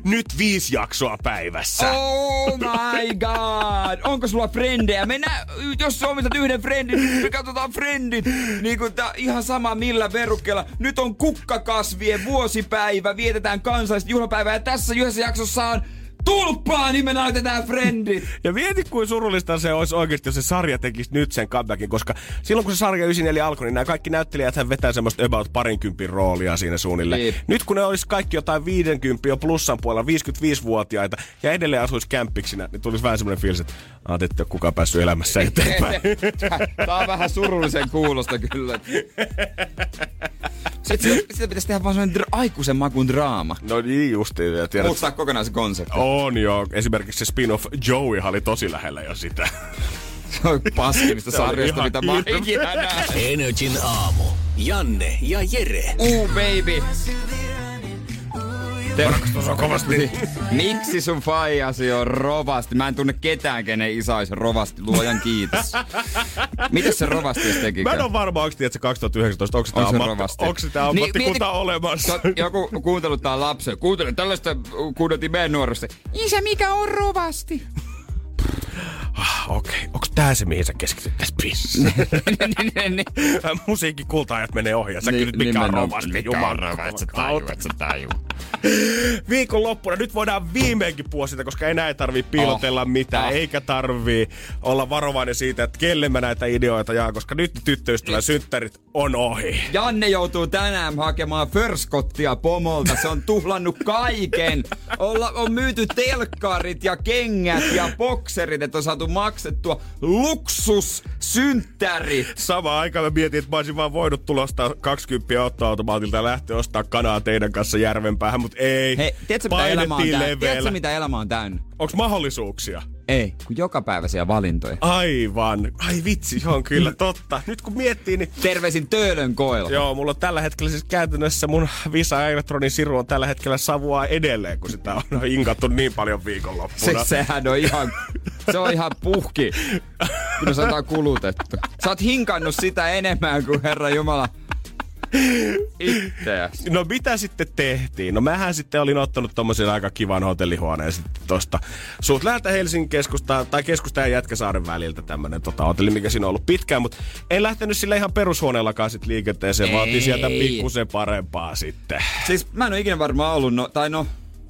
Nyt viisi jaksoa päivässä. Oh my god! Onko sulla frendejä? Me nä- jos sä omistat yhden friendin, me katsotaan friendit. Niin kuin tää, ihan sama millä verukkeella. Nyt on kukkakasvien vuosipäivä, vietetään kansallista juhlapäivää ja tässä yhdessä jaksossa on tulppaa, niin me näytetään frendit. Ja mieti, kuin surullista se olisi oikeasti, jos se sarja tekisi nyt sen comebackin, koska silloin kun se sarja 94 alkoi, niin nämä kaikki näyttelijät hän vetää semmoista about parinkympin roolia siinä suunnilleen. Niin. Nyt kun ne olisi kaikki jotain 50 jo plussan puolella, 55-vuotiaita ja edelleen asuisi kämppiksinä, niin tulisi vähän semmoinen fiilis, että ette ole kukaan päässyt elämässä eteenpäin. Tää on vähän surullisen kuulosta kyllä. Sitten sitä pitäisi tehdä vaan semmoinen dra- aikuisen makun draama. no niin justiin, Muuttaa kokonaan se konsepti. On jo. Esimerkiksi se spin-off Joey oli tosi lähellä jo sitä. Se on paskimista sarjasta, mitä mä oon ikinä. Energin aamu. Janne ja Jere. Uu, baby. Te- on kovasti. Miksi sun faijasi on rovasti? Mä en tunne ketään, kenen isä olisi rovasti. Luojan kiitos. Mitäs se rovasti edes teki? Mä en ole varma, onko se 2019, onko se ammatti, onko sitä Niin, ammattikunta olemassa. Joku kuuntelut tää lapsen. Kuuntele, tällaista kuunneltiin meidän nuorusta. Isä, mikä on rovasti? Ah, Okei, okay. onko tää se, mihin sä keskityt tässä biisissä? Musiikin kultaajat menee ohi ja sä Niin, kysyt, mikä on rovasti. Mikä Juman on rovasti, sä sä tajuat. Viikon loppuna, nyt voidaan viimeinkin puhua sitä, koska enää ei tarvii piilotella Oh. mitään, Oh. eikä tarvii olla varovainen siitä, että kelle mä näitä ideoita jaa, koska nyt tyttöystävän synttärit on ohi. Janne joutuu tänään hakemaan förskottia pomolta. Se on tuhlannut kaiken. Olla, on myyty telkkarit ja kengät ja bokserit, että on saatu maksettua luksussynttäri. Samaan aikaan mä mietin, että mä olisin vaan voinut tulostaa 20 ottoautomaatilta ja lähteä ostaa kanaa teidän kanssa järven päähän, mutta ei. Hei, tiedätkö mitä, elämä on täynnä? tiedätkö mitä elämä on täynnä? Onks mahdollisuuksia? Ei, kun joka päiväisiä valintoja. Aivan. Ai vitsi, se on kyllä totta. Nyt kun miettii, niin Terveisin Töölön koilla. Joo, mulla on tällä hetkellä siis käytännössä mun Visa Elektronin siru on tällä hetkellä savua edelleen, kun sitä on hinkattu niin paljon Se, viikonloppuna. sehän on ihan, se on ihan puhki, kun se on kulutettu. Sä oot hinkannut sitä enemmän kuin Herra Jumala itseäsi. No mitä sitten tehtiin? No mähän sitten olin ottanut tommosen aika kivan hotellihuoneen sitten tosta suut läheltä Helsingin keskusta tai keskusta ja Jätkäsaaren väliltä tämmönen tota, hotelli, mikä siinä on ollut pitkään, mutta en lähtenyt sillä ihan perushuoneellakaan sitten liikenteeseen, vaan sieltä pikkusen parempaa sitten. Siis mä en ole ikinä varmaan ollut, no, tai no,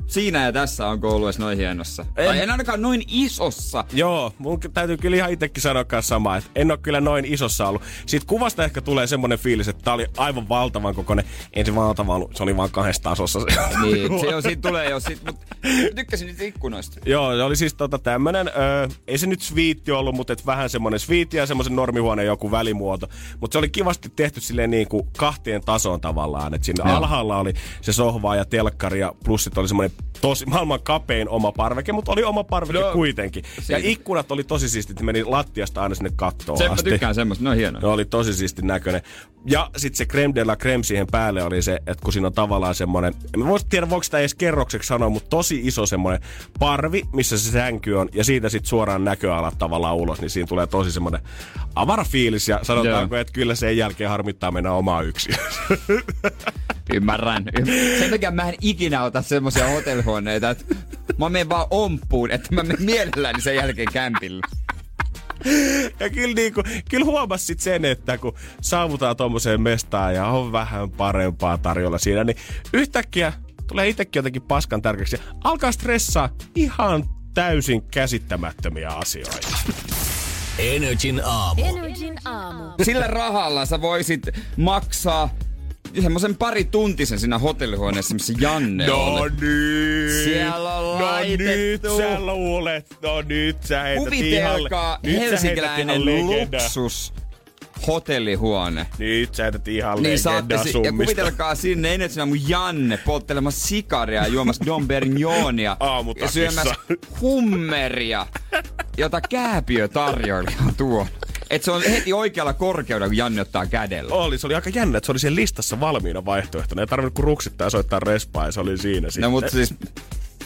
siinä ja tässä on edes noin hienossa. En. Tai en ainakaan noin isossa. Joo, mun täytyy kyllä ihan itsekin sanoa samaa, että en ole kyllä noin isossa ollut. Siitä kuvasta ehkä tulee semmoinen fiilis, että tää oli aivan valtavan kokoinen. Ei se valtava ollut, se oli vaan kahdessa tasossa se. Niin, se on, siitä tulee jo sit, mut tykkäsin niistä ikkunoista. Joo, se oli siis tota tämmönen, öö, ei se nyt sviitti ollut, mutta et vähän semmonen sviitti ja semmoisen normihuoneen joku välimuoto. Mutta se oli kivasti tehty silleen niin kuin kahtien tasoon tavallaan. Että siinä Joo. alhaalla oli se sohva ja telkkari ja plus sit oli semmoinen tosi, maailman kapein oma parveke, mutta oli oma parveke No, kuitenkin. Ja siitä. ikkunat oli tosi siistit, ne meni lattiasta aina sinne kattoon Se, mä asti. tykkään semmoista, ne on hienoja. Ne oli tosi siisti näköinen. Ja sitten se creme de la creme siihen päälle oli se, että kun siinä on tavallaan semmoinen, en mä voi tiedä voiko sitä edes kerrokseksi sanoa, mutta tosi iso semmoinen parvi, missä se sänky on, ja siitä sitten suoraan näköalat tavallaan ulos, niin siinä tulee tosi semmoinen avara fiilis, ja sanotaanko, Joo. että kyllä sen jälkeen harmittaa mennä omaa yksi. Ymmärrän. Sen takia mä en ikinä ota semmosia hotellihuoneita, että mä menen vaan omppuun, että mä menen mielelläni sen jälkeen kämpille. ja kyllä, niinku, kyllä huomas sit sen, että kun saavutaan tommoseen mestaan ja on vähän parempaa tarjolla siinä, niin yhtäkkiä tulee itsekin jotenkin paskan tärkeäksi. ja Alkaa stressaa ihan täysin käsittämättömiä asioita. Energin aamu. Energin aamu. Sillä rahalla sä voisit maksaa semmoisen pari tuntisen siinä hotellihuoneessa, missä Janne oli. niin. Siellä on No nyt laitettu. sä luulet, no nyt sä heität Kuvitelkaa ihan, nyt sä helsinkiläinen legenda. luksus hotellihuone. Nyt sä heität ihan Niin saatte legendaa si- ja kuvitelkaa sinne Energinä mun Janne polttelemassa sikaria ja juomassa Don Perignonia ja syömässä hummeria, jota kääpiö tarjoilija tuo. Et se on heti oikealla korkeudella, kun Janne ottaa kädellä. Oli, se oli aika jännä, että se oli siellä listassa valmiina vaihtoehtona. Ei tarvinnut kuin ruksittaa ja soittaa respaa ja se oli siinä sitten. No mutta siis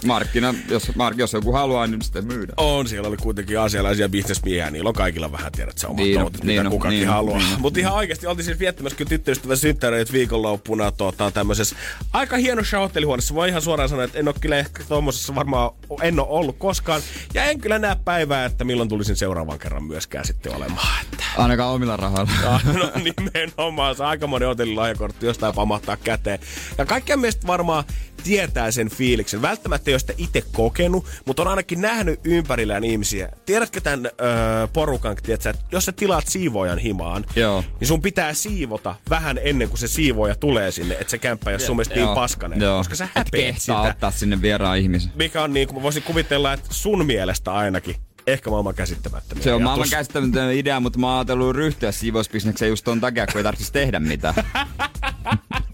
markkina, jos, mark, jos joku haluaa, niin sitten myydään. On, siellä oli kuitenkin asialaisia bisnesmiehiä, niillä on kaikilla vähän tiedät se omat Niin niin, toutit, niin mitä kukakin niin haluaa. niin. Mutta ihan oikeasti oltiin siis viettämässä kyllä tyttöystävän synttäreitä viikonloppuna tota, tämmöisessä aika hienossa hotellihuoneessa. Voi ihan suoraan sanoa, että en ole kyllä ehkä tuommoisessa varmaan en ole ollut koskaan. Ja en kyllä näe päivää, että milloin tulisin seuraavan kerran myöskään sitten olemaan. Että. Ainakaan omilla rahoilla. Ja, no nimenomaan, se aikamoinen hotellilahjakortti jostain pamahtaa käteen. Ja kaikkien mielestä varmaan tietää sen fiiliksen. Välttämättä ei ole sitä itse kokenut, mutta on ainakin nähnyt ympärillään ihmisiä. Tiedätkö tämän öö, porukan, tiedätkö, että jos sä tilaat siivoojan himaan, Joo. niin sun pitää siivota vähän ennen kuin se siivooja tulee sinne, että se kämppä ei ole sun mielestä niin paskanen, Joo. koska sä häpeät sitä. ottaa sinne vieraan ihmisen. Mikä on niin kuin, mä voisin kuvitella, että sun mielestä ainakin ehkä maailman käsittämättömiä Se on maailman käsittämätön idea, mutta mä oon ajatellut ryhtyä siivousbisnekseen just ton takia, kun ei tarvitsisi tehdä mitään.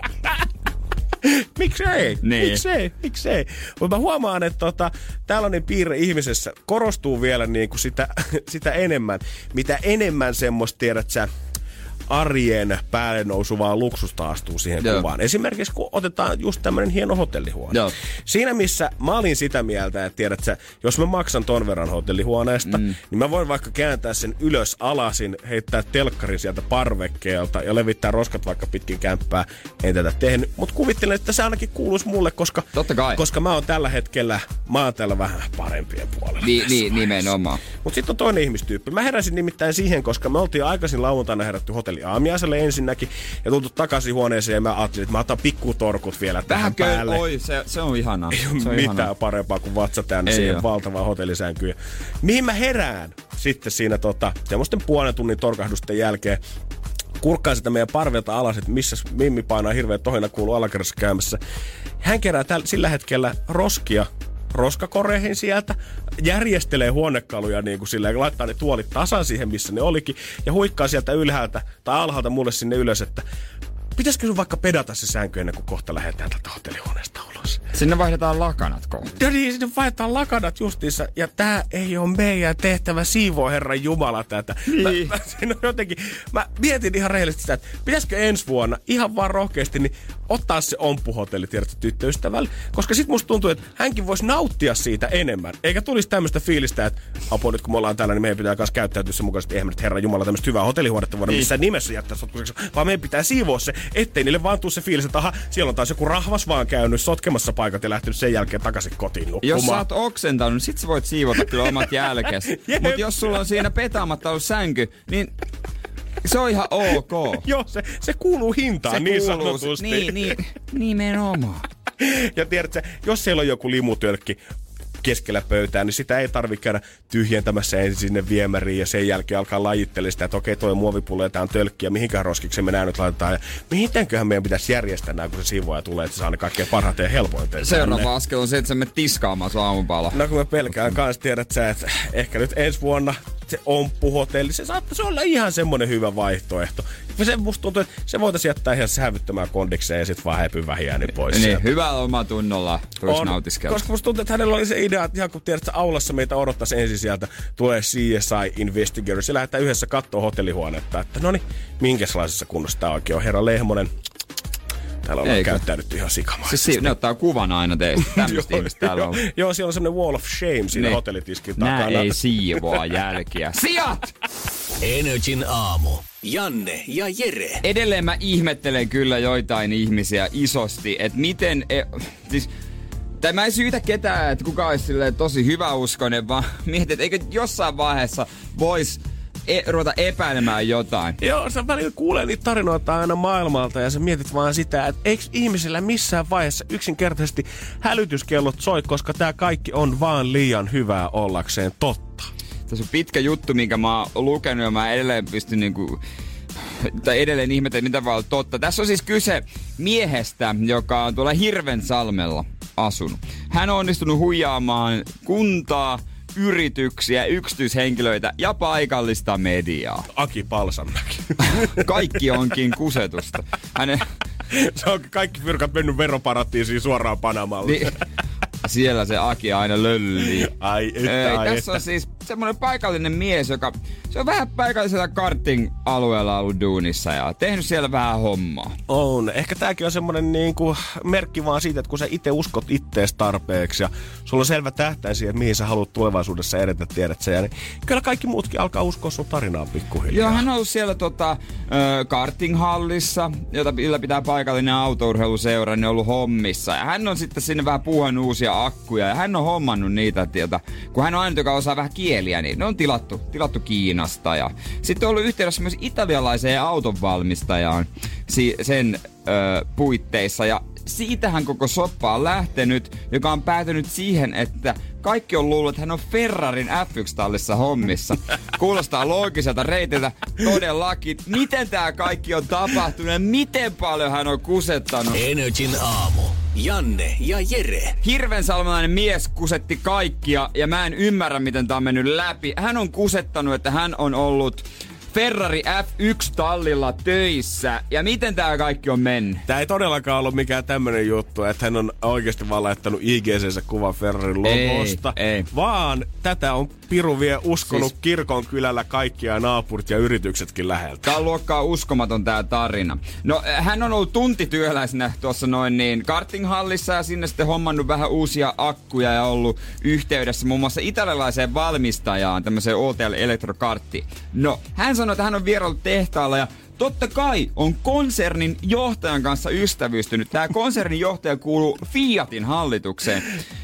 Miksei? Niin. Miksei? Miksei? Mutta mä huomaan, että tota, tällainen piirre ihmisessä korostuu vielä niin kuin sitä, sitä enemmän. Mitä enemmän semmoista, tiedät sä, arjen päälle nousuvaa luksusta astuu siihen Joo. kuvaan. Esimerkiksi kun otetaan just tämmöinen hieno hotellihuone. Joo. Siinä missä mä olin sitä mieltä, että tiedät sä, jos mä maksan ton verran hotellihuoneesta, mm. niin mä voin vaikka kääntää sen ylös alasin, heittää telkkarin sieltä parvekkeelta ja levittää roskat vaikka pitkin kämppää. En tätä tehnyt, mutta kuvittelen, että se ainakin kuuluisi mulle, koska, Totta kai. koska mä oon tällä hetkellä, mä oon täällä vähän parempien puolella. Ni, ni, vaiheessa. nimenomaan. Mutta sitten on toinen ihmistyyppi. Mä heräsin nimittäin siihen, koska me oltiin aikaisin lauantaina herätty hotelli aamiaiselle ensinnäkin ja tultu takaisin huoneeseen ja mä ajattelin, että mä otan pikkutorkut vielä tähän Vähän köy, päälle. oi, se, se on ihanaa. Ei se ole on mitään ihanaa. parempaa kuin vatsa täynnä Ei siihen valtavaan hotellisänkyyn. Mihin mä herään sitten siinä tota, semmoisten puolen tunnin torkahdusten jälkeen kurkkaan sitä meidän parvelta alas, että missä Mimmi painaa hirveä tohina kuuluu alakerrassa käymässä. Hän kerää täl, sillä hetkellä roskia roskakoreihin sieltä, järjestelee huonekaluja niin kuin silleen, laittaa ne tuolit tasan siihen, missä ne olikin, ja huikkaa sieltä ylhäältä tai alhaalta mulle sinne ylös, että pitäisikö sun vaikka pedata se sänky ennen kuin kohta lähdetään tältä hotellihuoneesta ulos. Sinne vaihdetaan lakanat kohta. Ja niin, sinne vaihtaa lakanat justiinsa. Ja tää ei ole meidän tehtävä siivoo Herran Jumala tätä. Niin. Mä, mä, siinä on jotenkin, mä mietin ihan rehellisesti sitä, että pitäisikö ensi vuonna ihan vaan rohkeasti niin ottaa se omppuhotelli, tiedätkö, tyttöystävälle. Koska sit musta tuntuu, että hänkin voisi nauttia siitä enemmän. Eikä tulisi tämmöistä fiilistä, että apua nyt kun me ollaan täällä, niin meidän pitää myös käyttäytyä sen mukaisesti. Eihän nyt Herran Jumala tämmöistä hyvää hotellihuonetta voida niin. missään nimessä jättää sotkuiseksi. Vaan meidän pitää siivoa se, ettei niille vaan tuu se fiilis, että aha, siellä on taas joku rahvas vaan käynyt sotkemassa paikat ja lähtenyt sen jälkeen takaisin kotiin nukkumaan. Jos sä oot oksentanut, niin sit sä voit siivota kyllä omat jälkes. Mutta jos sulla on siinä petaamatta ollut sänky, niin se on ihan ok. Joo, se, se kuuluu hintaan niin kuuluu- sanotusti. Niin, niin, nimenomaan. Ja tiedätkö, jos siellä on joku limutölkki keskellä pöytää, niin sitä ei tarvitse käydä tyhjentämässä ensin sinne viemäriin ja sen jälkeen alkaa lajittelemaan sitä, että okei, toi muovipullo ja tää on tölkki ja mihinkään roskiksi me nää nyt laitetaan. Ja mitenköhän meidän pitäisi järjestää nämä, kun se siivoaja tulee, että se saa ne kaikkein parhaiten ja helpoiten. tänne. Seuraava askel on se, että menet tiskaamaan sun aamupala. No kun mä pelkään kans, tiedät sä, että ehkä nyt ensi vuonna se omppuhotelli, se saattaisi olla ihan semmonen hyvä vaihtoehto. Se musta tuntuu, että se voitaisiin jättää ihan sävyttämään kondikseen ja sit vaan häipy vähiäni pois. Niin, sieltä. hyvällä omatunnolla voisi nautiskella. Koska musta tuntuu, että hänellä oli se idea, että ihan kun tiedät, että aulassa meitä odottaisi ensin sieltä, tulee CSI Investigators ja lähdetään yhdessä katsoa hotellihuonetta, että no niin, minkälaisessa kunnossa tää oikein on, herra Lehmonen. Täällä ollaan Eikö? käyttäydytty ihan sikamaisesti. Siis si- ne ottaa kuvan aina teistä. Tämmöistä ihmistä täällä on. joo, joo, siellä on semmonen wall of shame siinä Niin. hotellitiskin Nää takana. ei siivoa jälkiä. Sijat! Energin aamu. Janne ja Jere. Edelleen mä ihmettelen kyllä joitain ihmisiä isosti, että miten... E- siis, tai mä en syytä ketään, että kuka olisi tosi hyväuskoinen, vaan mietin, että eikö jossain vaiheessa vois e- ruveta epäilemään jotain. Joo, sä välillä kuulee niitä tarinoita aina maailmalta ja sä mietit vaan sitä, että eikö ihmisillä missään vaiheessa yksinkertaisesti hälytyskellot soi, koska tämä kaikki on vaan liian hyvää ollakseen totta. Tässä on pitkä juttu, minkä mä oon lukenut ja mä edelleen pystyn niinku tai edelleen ihmetellä, mitä olla totta. Tässä on siis kyse miehestä, joka on tuolla Hirvensalmella asunut. Hän on onnistunut huijaamaan kuntaa, yrityksiä, yksityishenkilöitä ja paikallista mediaa. Aki Palsanmäki. Kaikki onkin kusetusta. Hänen, Se on kaikki fyrkat mennyt veroparatiisiin suoraan Panamalle. niin, siellä se Aki aina löllii. Ai että, Ei, ai tässä että. on siis semmoinen paikallinen mies, joka se on vähän paikallisella karting-alueella ollut duunissa ja tehnyt siellä vähän hommaa. On. Ehkä tääkin on semmonen niinku merkki vaan siitä, että kun sä itse uskot ittees tarpeeksi ja sulla on selvä tähtäin siihen, että mihin sä haluat tulevaisuudessa edetä, tiedät sä. Ja niin kyllä kaikki muutkin alkaa uskoa sun tarinaan pikkuhiljaa. Joo, hän on ollut siellä tota, ö, kartinghallissa, jota ylläpitää paikallinen autourheiluseura, niin on ollut hommissa. Ja hän on sitten sinne vähän puhannut uusia akkuja ja hän on hommannut niitä, tieltä, kun hän on ainut, joka osaa vähän kieliä, niin ne on tilattu, tilattu Kiinasta. Ja sitten on ollut yhteydessä myös italialaiseen autonvalmistajaan si- sen ö, puitteissa. Ja siitähän koko soppa on lähtenyt, joka on päätynyt siihen, että kaikki on luullut, että hän on Ferrarin F1-tallissa hommissa. Kuulostaa loogiselta reitiltä todellakin. Miten tämä kaikki on tapahtunut ja miten paljon hän on kusettanut? Energin aamu. Janne ja Jere. Hirvensalmelainen mies kusetti kaikkia ja mä en ymmärrä, miten tää on mennyt läpi. Hän on kusettanut, että hän on ollut Ferrari F1-tallilla töissä. Ja miten tää kaikki on mennyt? Tää ei todellakaan ollut mikään tämmönen juttu, että hän on oikeasti vaan laittanut IGCnsä kuvan Ferrarin logosta. Ei, ei. Vaan tätä on Piru vie uskonut Siis- kirkon kylällä kaikkia naapurit ja yrityksetkin läheltä. Tää on luokkaa uskomaton tää tarina. No, äh, hän on ollut tuntityöläisenä tuossa noin niin kartinghallissa ja sinne sitten hommannut vähän uusia akkuja ja ollut yhteydessä muun muassa italialaiseen valmistajaan, tämmöiseen OTL Elektrokarttiin. No, hän sanoi, että hän on vierailut tehtaalla ja Totta kai on konsernin johtajan kanssa ystävystynyt. Tämä konsernin johtaja kuuluu Fiatin hallitukseen.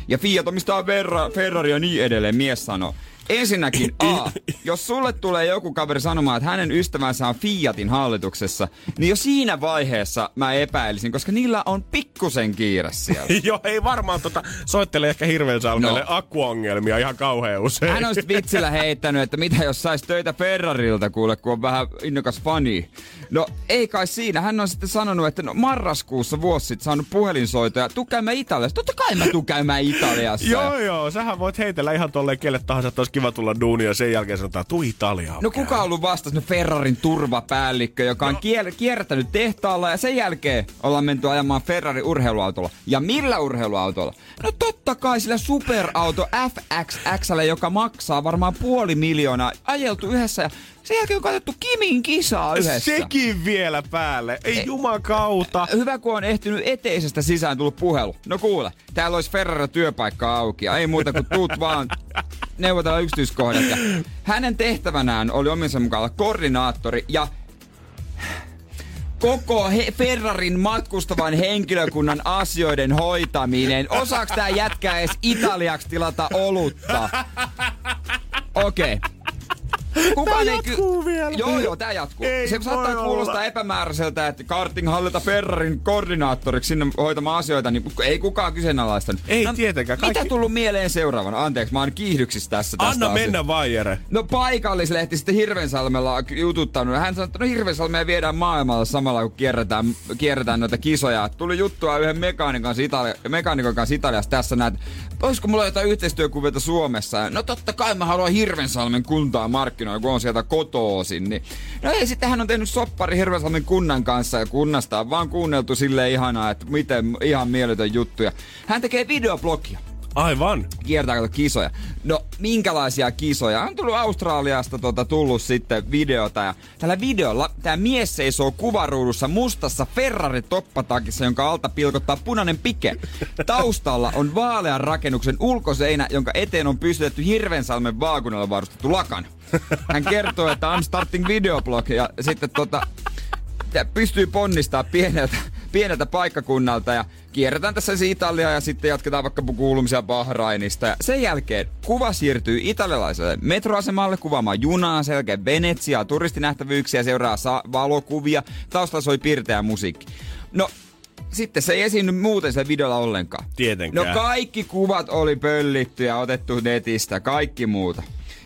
Ja Fiat omistaa Verra, Ferrari ja niin edelleen, mies sanoo. Ensinnäkin A, jos sulle tulee joku kaveri sanomaan, että hänen ystävänsä on Fiatin hallituksessa, niin jo siinä vaiheessa mä epäilisin, koska niillä on pikkusen kiire siellä. Joo, ei varmaan tota, soittele ehkä Hirveänsalmelle No. no. akkuongelmia ihan kauhean usein. Hän on vitsillä heittänyt, että mitä jos sais töitä Ferrarilta kuule, kun on vähän innokas fani. No ei kai siinä. Hän on sitten sanonut, että no marraskuussa vuosi sitten saanut puhelinsoitoja. Tuu käymään Italiassa. Totta kai mä tuun käymään Italiassa. Joo, joo, sähän voit heitellä ihan tolleen kelle tahansa, että olisi kiva tulla duunia ja sen jälkeen sanotaan, tuu Italiaan. No kuka on ollut vastas? No Ferrarin turvapäällikkö, joka on kier- kierrättänyt tehtaalla ja sen jälkeen ollaan menty ajamaan Ferrari urheiluautolla. Ja millä urheiluautolla? No totta kai sillä superauto FXXL, joka maksaa varmaan puoli miljoonaa, ajeltu yhdessä ja sen jälkeen on katsottu Kimin kisaa yhdessä. Sekin vielä päälle. Ei, Ei. jumakauta. Hyvä, kun on ehtinyt eteisestä sisään tullut puhelu. No kuule, täällä olisi Ferrari työpaikka auki ei muuta kuin tuut vaan neuvotella yksityiskohdat. Ja hänen tehtävänään oli ominsa mukaan olla koordinaattori ja koko he- Ferrarin matkustavan henkilökunnan asioiden hoitaminen. Osaaks tää jätkää edes italiaksi tilata olutta? Okei. Okay. Kukaan Tää ei ky- jatkuu vielä. Joo, joo, tää jatkuu. Ei se saattaa olla. kuulostaa epämääräiseltä, että karting hallita Ferrarin koordinaattoriksi sinne hoitamaan asioita, niin ei kukaan kyseenalaistanut. Ei tietenkään, Mitä kaikki- tullut mieleen seuraavana? Anteeksi, mä oon kiihdyksissä tässä tästä Anna asiasta. mennä vaan, Jere. No paikallislehti sitten Hirvensalmella jututtanut. Hän sanoi, että no Hirvensalmea viedään maailmalla samalla kun kierretään, kierretään noita kisoja. Tuli juttua yhden mekaanikon kanssa, Itali- mekaanikon kanssa Italiassa tässä näin, että olisiko mulla jotain yhteistyökuvioita Suomessa? No totta kai mä haluan Hirvensalmen kuntaa markkinoida, kun on sieltä kotoosin. Niin. No ei, sitten hän on tehnyt soppari Hirvensalmen kunnan kanssa ja kunnasta on vaan kuunneltu sille ihanaa, että miten ihan mieletön juttu. Ja hän tekee videoblogia Aivan. kiertää kato kisoja. No, minkälaisia kisoja? On tullut Australiasta tota, tullut sitten videota ja tällä videolla tämä mies seisoo kuvaruudussa mustassa Ferrari toppatakissa, jonka alta pilkottaa punainen pike. Taustalla on vaalean rakennuksen ulkoseinä, jonka eteen on pystytetty Hirvensalmen vaakunalla varustettu lakan. Hän kertoo, että I'm starting videoblog ja sitten tota, pystyy ponnistaa pieneltä, pieneltä paikkakunnalta ja kierretään tässä siis Italiaa ja sitten jatketaan vaikka kuulumisia Bahrainista. Ja sen jälkeen kuva siirtyy italialaiselle metroasemalle kuvaamaan junaa, sen jälkeen Venetsiaa, turistinähtävyyksiä, seuraa sa- valokuvia, taustalla soi pirteä musiikki. No, sitten se ei esiinny muuten se videolla ollenkaan. Tietenkään. No kaikki kuvat oli pöllitty ja otettu netistä, kaikki muuta.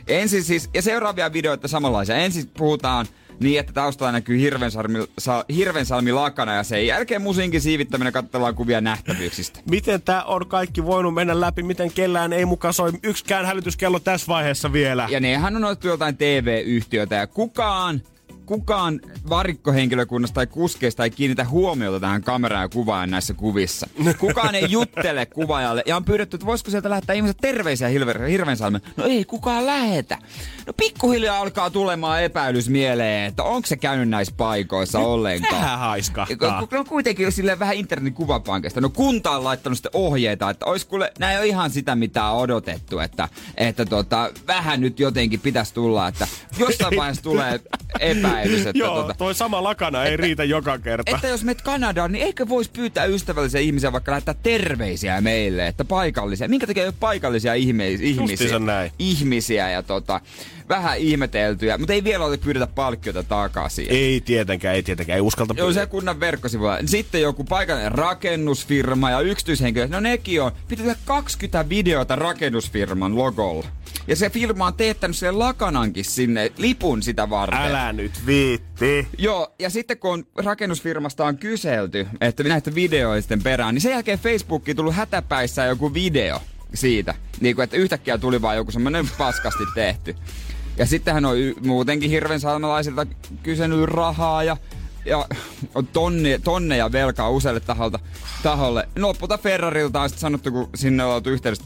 Ensin siis, ja seuraavia videoita samanlaisia. Ensin puhutaan niin, että taustalla näkyy Hirvensalmi, sa, Hirvensalmi lakana ja sen jälkeen musiikin siivittäminen katsellaan kuvia nähtävyyksistä. Miten tämä on kaikki voinut mennä läpi? Miten kellään ei mukaan soi yksikään hälytyskello tässä vaiheessa vielä? Ja nehän on otettu jotain TV-yhtiötä ja kukaan kukaan varikkohenkilökunnasta tai kuskeista ei kiinnitä huomiota tähän kameraan ja kuvaan näissä kuvissa. Kukaan ei juttele kuvaajalle ja on pyydetty, että voisiko sieltä lähettää ihmiset terveisiä Hilver, Hirvensalmen. No ei kukaan lähetä. No pikkuhiljaa alkaa tulemaan epäilys mieleen, että onko se käynyt näissä paikoissa ollenkaan. Vähän haiskahtaa. No kuitenkin sille vähän internetin kuvapankista. No kunta on laittanut sitten ohjeita, että ois kuule, nämä ei ole ihan sitä mitä on odotettu, että, että tota, vähän nyt jotenkin pitäisi tulla, että jossain vaiheessa tulee epäilys. Että Joo, tota, toi sama lakana ei että- riitä joka kerta. että jos menet Kanadaan, niin eikö voisi pyytää ystävällisiä ihmisiä vaikka lähettää terveisiä meille, että paikallisia. Minkä takia ei ole paikallisia ihme- ihmisiä? Justiinsa näin. Ihmisiä ja tota, vähän ihmeteltyjä, mutta ei vielä ole pyydetä palkkiota takaisin. Ei tietenkään, ei tietenkään, ei uskalta Joo, se kunnan verkkosivuilla. Sitten joku paikallinen rakennusfirma ja yksityishenkilö. No nekin on. Pitää tehdä 20 videota rakennusfirman logolla. Ja se firma on teettänyt sille lakanankin sinne lipun sitä varten. Älä nyt viitti. Joo, ja sitten kun on rakennusfirmasta on kyselty, että näitä videoisten perään, niin sen jälkeen Facebookiin tullut hätäpäissä joku video siitä. Niin kuin, että yhtäkkiä tuli vaan joku semmoinen paskasti tehty. Ja sitten hän on y- muutenkin hirven salmelaisilta kysynyt rahaa ja, ja on tonni, tonneja velkaa useille taholta, taholle. No lopulta Ferrarilta on sitten sanottu, kun sinne on oltu yhteydessä,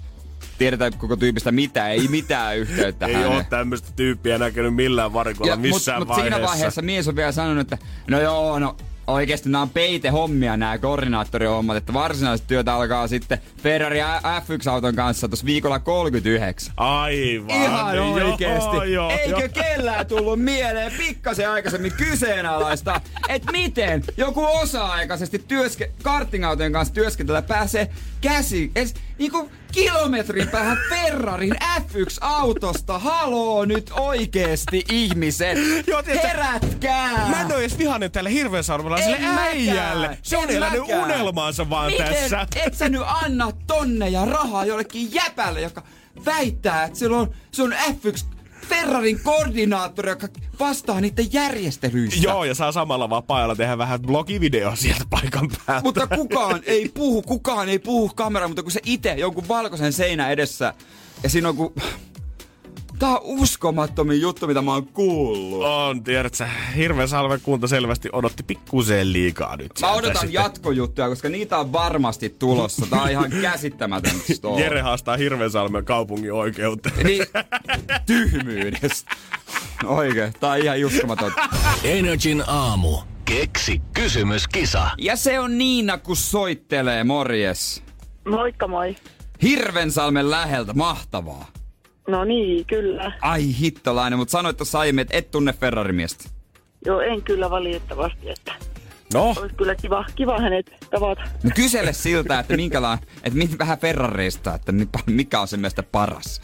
tiedetään koko tyypistä mitään, ei mitään yhteyttä Ei häneen. oo tämmöistä tyyppiä näkynyt millään varikolla missään mut, vaiheessa. siinä vaiheessa mies on vielä sanonut, että no joo, no oikeesti nämä on peitehommia nämä koordinaattorihommat, että varsinaiset työt alkaa sitten Ferrari F1-auton kanssa tuossa viikolla 39. Aivan. Ihan oikeesti. Joo, joo, Eikö joo. kellään tullut mieleen pikkasen aikaisemmin kyseenalaista, että miten joku osa-aikaisesti työske- kartingautojen kanssa työskentellä pääsee käsi, edes niinku kilometrin päähän Ferrarin F1-autosta. Haloo nyt oikeesti ihmiset. Joo, tiedätkö- Herätkää! Mä en oo edes vihainen tälle En mäkään. äijälle. Se on elänyt mäkään. unelmaansa vaan Miten tässä. et sä nyt anna tonneja rahaa jollekin jäpälle, joka väittää, että sillä on, se on F1 Ferrarin koordinaattori, joka vastaa niiden järjestelyistä. Joo, ja saa samalla vapaa-ajalla tehdä vähän blogivideoa sieltä paikan päältä. Mutta kukaan ei puhu, kukaan ei puhu kameraan, mutta kun se itse jonkun valkoisen seinä edessä ja siinä on ku... Tää on uskomattomin juttu, mitä mä oon kuullut. On, tiedät sä, hirveän salven kunta selvästi odotti pikkuseen liikaa nyt. Mä odotan sitten. jatkojuttuja, koska niitä on varmasti tulossa. Tää on ihan käsittämätön story. Jere haastaa Hirvensalmen kaupungin oikeuteen. Niin, tyhmyydestä. Oikein, tää on ihan uskomaton. Energin aamu. Keksi kysymyskisa. Ja se on Niina, kun soittelee, morjes. Moikka moi. Hirvensalmen läheltä, mahtavaa. No niin, kyllä. Ai hittolainen, mutta sanoit tuossa aiemmin, että et tunne Ferrarimiestä. Joo, en kyllä valitettavasti, että No, olisi kyllä kiva, kiva hänet tavata. No kysele siltä, että minkälainen, että mit, vähän Ferrarista, että mi- mikä on sen mielestä paras.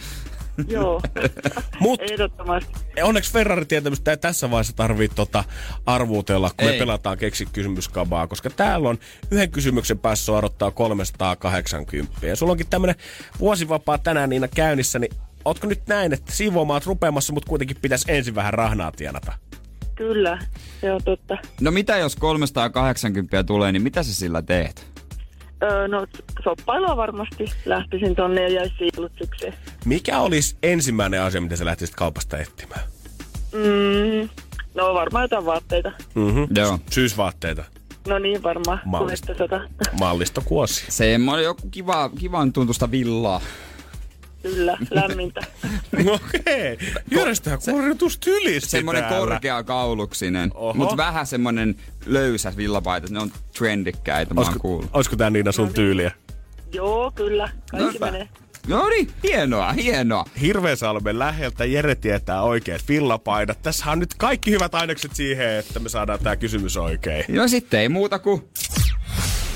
Joo, mut ehdottomasti. onneksi Ferrari-tietämystä ei tässä vaiheessa tarvii tota arvuutella, kun Ei. me pelataan keksi kysymyskabaa, koska täällä on yhden kysymyksen päässä odottaa 380. Ja sulla onkin tämmönen vuosivapaa tänään Niina käynnissä, niin ootko nyt näin, että siivoamaan rupeamassa, mutta kuitenkin pitäisi ensin vähän rahnaa tienata? Kyllä, se on totta. No mitä jos 380 tulee, niin mitä sä sillä teet? Öö, no, soppailua varmasti lähtisin tonne ja jäisi siilutykseen. Mikä olisi ensimmäinen asia, mitä sä lähtisit kaupasta etsimään? Mm, no varmaan jotain vaatteita. Mm-hmm. Joo. Syysvaatteita. No niin, varmaan. Mallista. Tulette sota. Mallistokuosi. Semmoinen joku kiva, kivan tuntusta villaa. Kyllä, lämmintä. Okei. Jyrästähän kuoritus tylisti Semmoinen täällä. korkeakauluksinen, Oho. mutta vähän semmoinen löysä villapaita. Ne on trendikkäitä, mä oon Olisiko, kuullut. olisiko tää Niina sun tyyliä? Joo, kyllä. Kaikki No, menee. No niin, hienoa, hienoa. Hirveäsalmen läheltä Jere tietää oikeat villapaidat. Tässä on nyt kaikki hyvät ainekset siihen, että me saadaan tää kysymys oikein. No sitten ei muuta kuin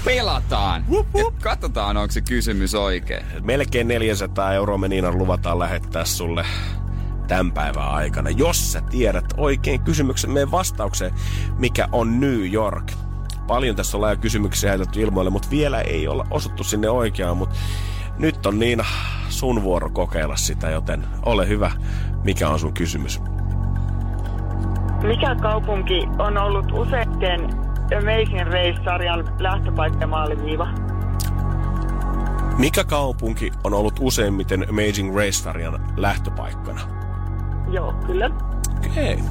pelataan. Ja katsotaan, onko se kysymys oikein. Melkein 400 euroa me Niina luvataan lähettää sulle tämän päivän aikana, jos sä tiedät oikein kysymyksen meidän vastaukseen, mikä on New York. Paljon tässä ollaan jo kysymyksiä heitetty ilmoille, mutta vielä ei olla osuttu sinne oikeaan, mutta nyt on Niina sun vuoro kokeilla sitä, joten ole hyvä, mikä on sun kysymys. Mikä kaupunki on ollut useiden Amazing Race-sarjan lähtöpaikka maaliviiva? Mikä kaupunki on ollut useimmiten Amazing Race-sarjan lähtöpaikkana? Joo, kyllä. Okei. Okay.